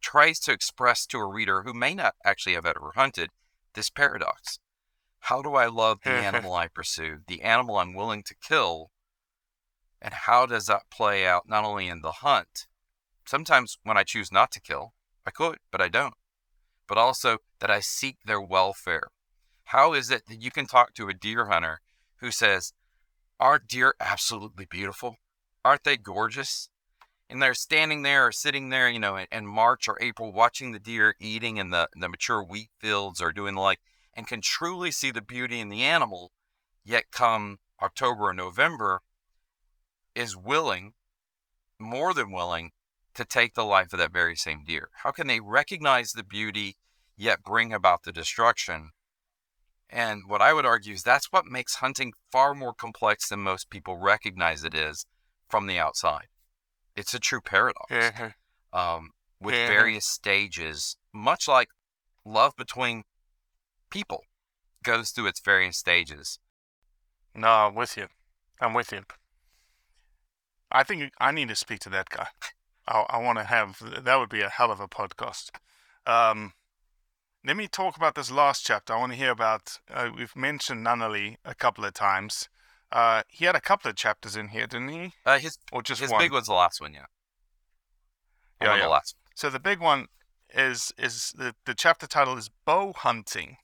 tries to express to a reader who may not actually have ever hunted this paradox. How do I love the animal I pursue, the animal I'm willing to kill? And how does that play out not only in the hunt? Sometimes when I choose not to kill, I could, but I don't. But also that I seek their welfare. How is it that you can talk to a deer hunter who says, Aren't deer absolutely beautiful? Aren't they gorgeous? And they're standing there or sitting there, you know, in, in March or April, watching the deer eating in the, the mature wheat fields or doing like, and can truly see the beauty in the animal, yet come October or November, is willing, more than willing, to take the life of that very same deer? How can they recognize the beauty yet bring about the destruction? And what I would argue is that's what makes hunting far more complex than most people recognize it is from the outside. It's a true paradox. Um, with various stages, much like love between people goes through its various stages. No, I'm with you. I'm with you. I think I need to speak to that guy. I, I want to have that would be a hell of a podcast. Um, let me talk about this last chapter. I want to hear about. Uh, we've mentioned Nunnally a couple of times. Uh, he had a couple of chapters in here, didn't he? Uh, his or just his one? big one's the last one, yeah. Yeah, yeah. the last. So the big one is is the the chapter title is bow hunting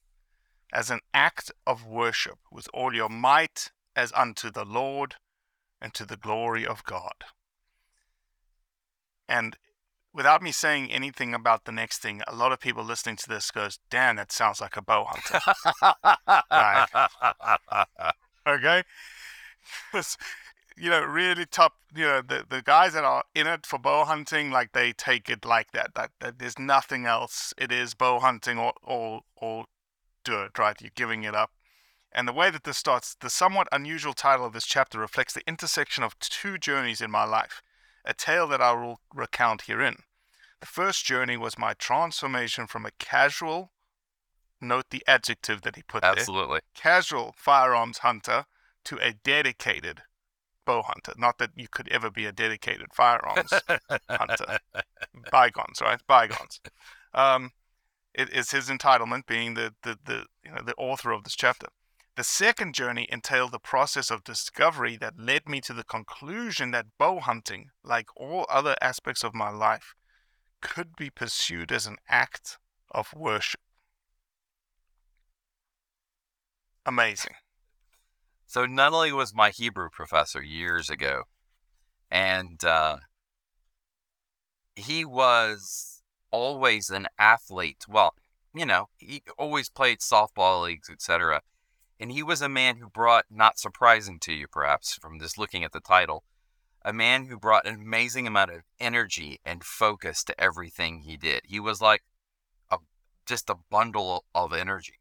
as an act of worship with all your might as unto the Lord and to the glory of God. And without me saying anything about the next thing, a lot of people listening to this goes, "Dan, that sounds like a bow hunter." Right. okay? you know, really top, you know, the, the guys that are in it for bow hunting, like they take it like that, that, that there's nothing else. It is bow hunting or, or, or dirt, right? You're giving it up. And the way that this starts, the somewhat unusual title of this chapter reflects the intersection of two journeys in my life, a tale that I will recount herein. The first journey was my transformation from a casual, note the adjective that he put there, Absolutely. casual firearms hunter to a dedicated bow hunter. Not that you could ever be a dedicated firearms hunter. Bygones, right? Bygones. Um, it is his entitlement being the, the, the, you know, the author of this chapter. The second journey entailed the process of discovery that led me to the conclusion that bow hunting, like all other aspects of my life, could be pursued as an act of worship. Amazing. So Nunnally was my Hebrew professor years ago, and uh, he was always an athlete. Well, you know, he always played softball leagues, etc. And he was a man who brought, not surprising to you perhaps from just looking at the title, a man who brought an amazing amount of energy and focus to everything he did. He was like a just a bundle of energy.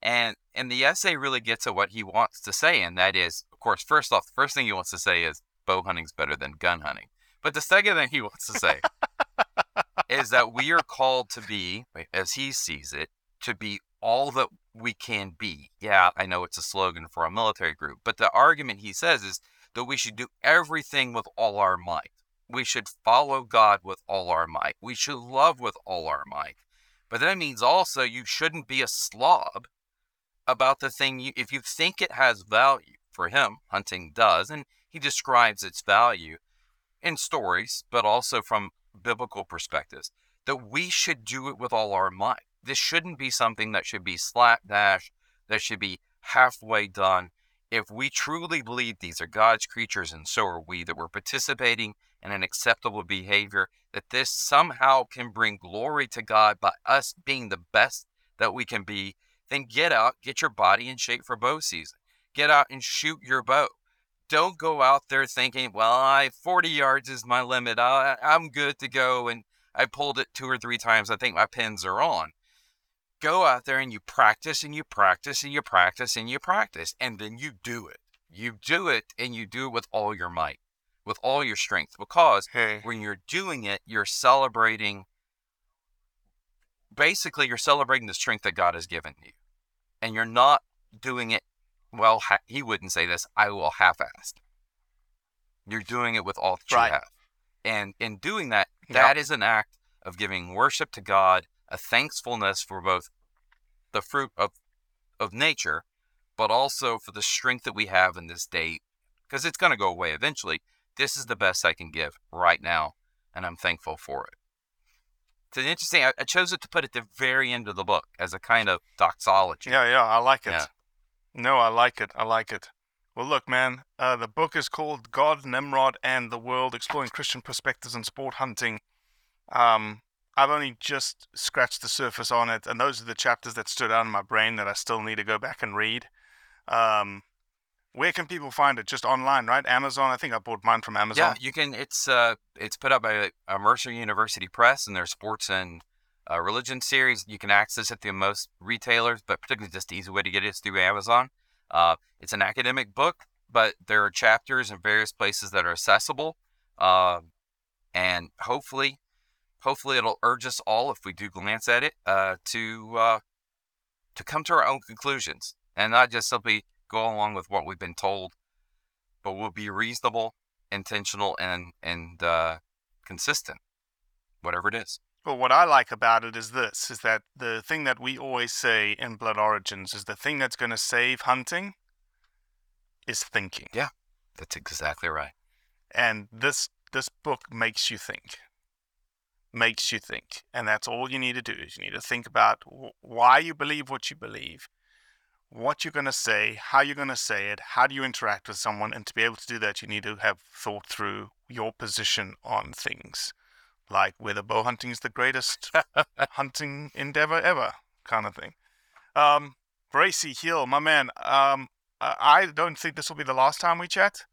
And and the essay really gets at what he wants to say, and that is, of course, first off, the first thing he wants to say is bow hunting's better than gun hunting. But the second thing he wants to say is that we are called to be, as he sees it, to be all that we can be. Yeah, I know it's a slogan for a military group, but the argument he says is that we should do everything with all our might. We should follow God with all our might. We should love with all our might. But that means also you shouldn't be a slob about the thing you, if you think it has value for him, hunting does, and he describes its value in stories, but also from biblical perspectives, that we should do it with all our might. This shouldn't be something that should be slapdash, that should be halfway done. If we truly believe these are God's creatures and so are we, that we're participating in an acceptable behavior, that this somehow can bring glory to God by us being the best that we can be, then get out, get your body in shape for bow season. Get out and shoot your bow. Don't go out there thinking, well, I 40 yards is my limit. I, I'm good to go. And I pulled it two or three times. I think my pins are on. Go out there and you practice and you practice and you practice and you practice. And then you do it. You do it and you do it with all your might, with all your strength. Because Hey. when you're doing it, you're celebrating basically you're celebrating the strength that God has given you. And you're not doing it well, ha- he wouldn't say this, I will half-assed. You're doing it with all that you Right. have. And in doing that, Yep. that is an act of giving worship to God, a thankfulness for both the fruit of of nature, but also for the strength that we have in this day, because it's going to go away eventually. This is the best I can give right now, and I'm thankful for it. It's an interesting. I, I chose it to put at the very end of the book as a kind of doxology. Yeah, yeah, I like it. Yeah. No, I like it. I like it. Well, look, man, uh, the book is called God, Nimrod, and the World Exploring Christian Perspectives in Sport Hunting. Um, I've only just scratched the surface on it, and those are the chapters that stood out in my brain that I still need to go back and read. Um, where can people find it? Just online, right? Amazon. I think I bought mine from Amazon. Yeah, you can. It's uh, it's put up by uh, Mercer University Press, and their sports and uh, religion series. You can access it through most retailers, but particularly just the easy way to get it is through Amazon. Uh, it's an academic book, but there are chapters in various places that are accessible, uh, and hopefully, hopefully it'll urge us all, if we do glance at it, uh, to uh, to come to our own conclusions and not just simply go along with what we've been told, but we'll be reasonable intentional and and uh, consistent, whatever it is. Well, what I like about it is this: is that the thing that we always say in Blood Origins is the thing that's going to save hunting is thinking. Yeah, that's exactly right. And this this book makes you think. Makes you think, and that's all you need to do. Is you need to think about wh- why you believe what you believe, what you're going to say, how you're going to say it, how do you interact with someone, and to be able to do that, you need to have thought through your position on things, like whether bow hunting is the greatest hunting endeavor ever, kind of thing. Um, Bracy Hill, my man. Um, I I don't think this will be the last time we chat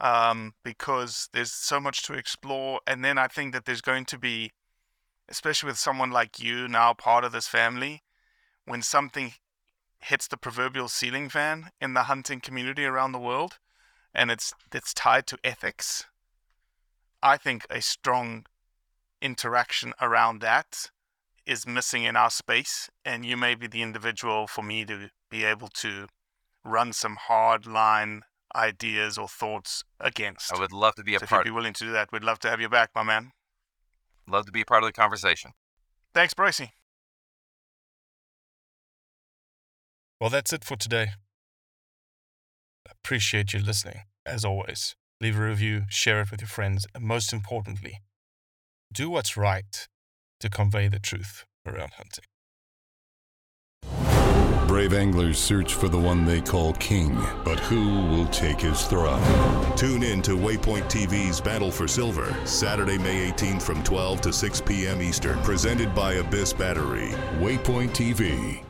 um, because there's so much to explore. And then I think that there's going to be, especially with someone like you now part of this family, when something hits the proverbial ceiling fan in the hunting community around the world, and it's it's tied to ethics. I think a strong interaction around that is missing in our space, and you may be the individual for me to be able to run some hard line ideas or thoughts against. I would love to be a So if you'd be willing to do that, we'd love to have you back, my man. Love to be a part of the conversation. Thanks, Bracy. Well, that's it for today. Appreciate you listening, as always. Leave a review, share it with your friends, and most importantly, do what's right to convey the truth around hunting. Brave anglers search for the one they call king, but who will take his throne? Tune in to Waypoint TV's Battle for Silver, Saturday, May 18th from 12 to 6 p.m. Eastern. Presented by Abyss Battery. Waypoint TV,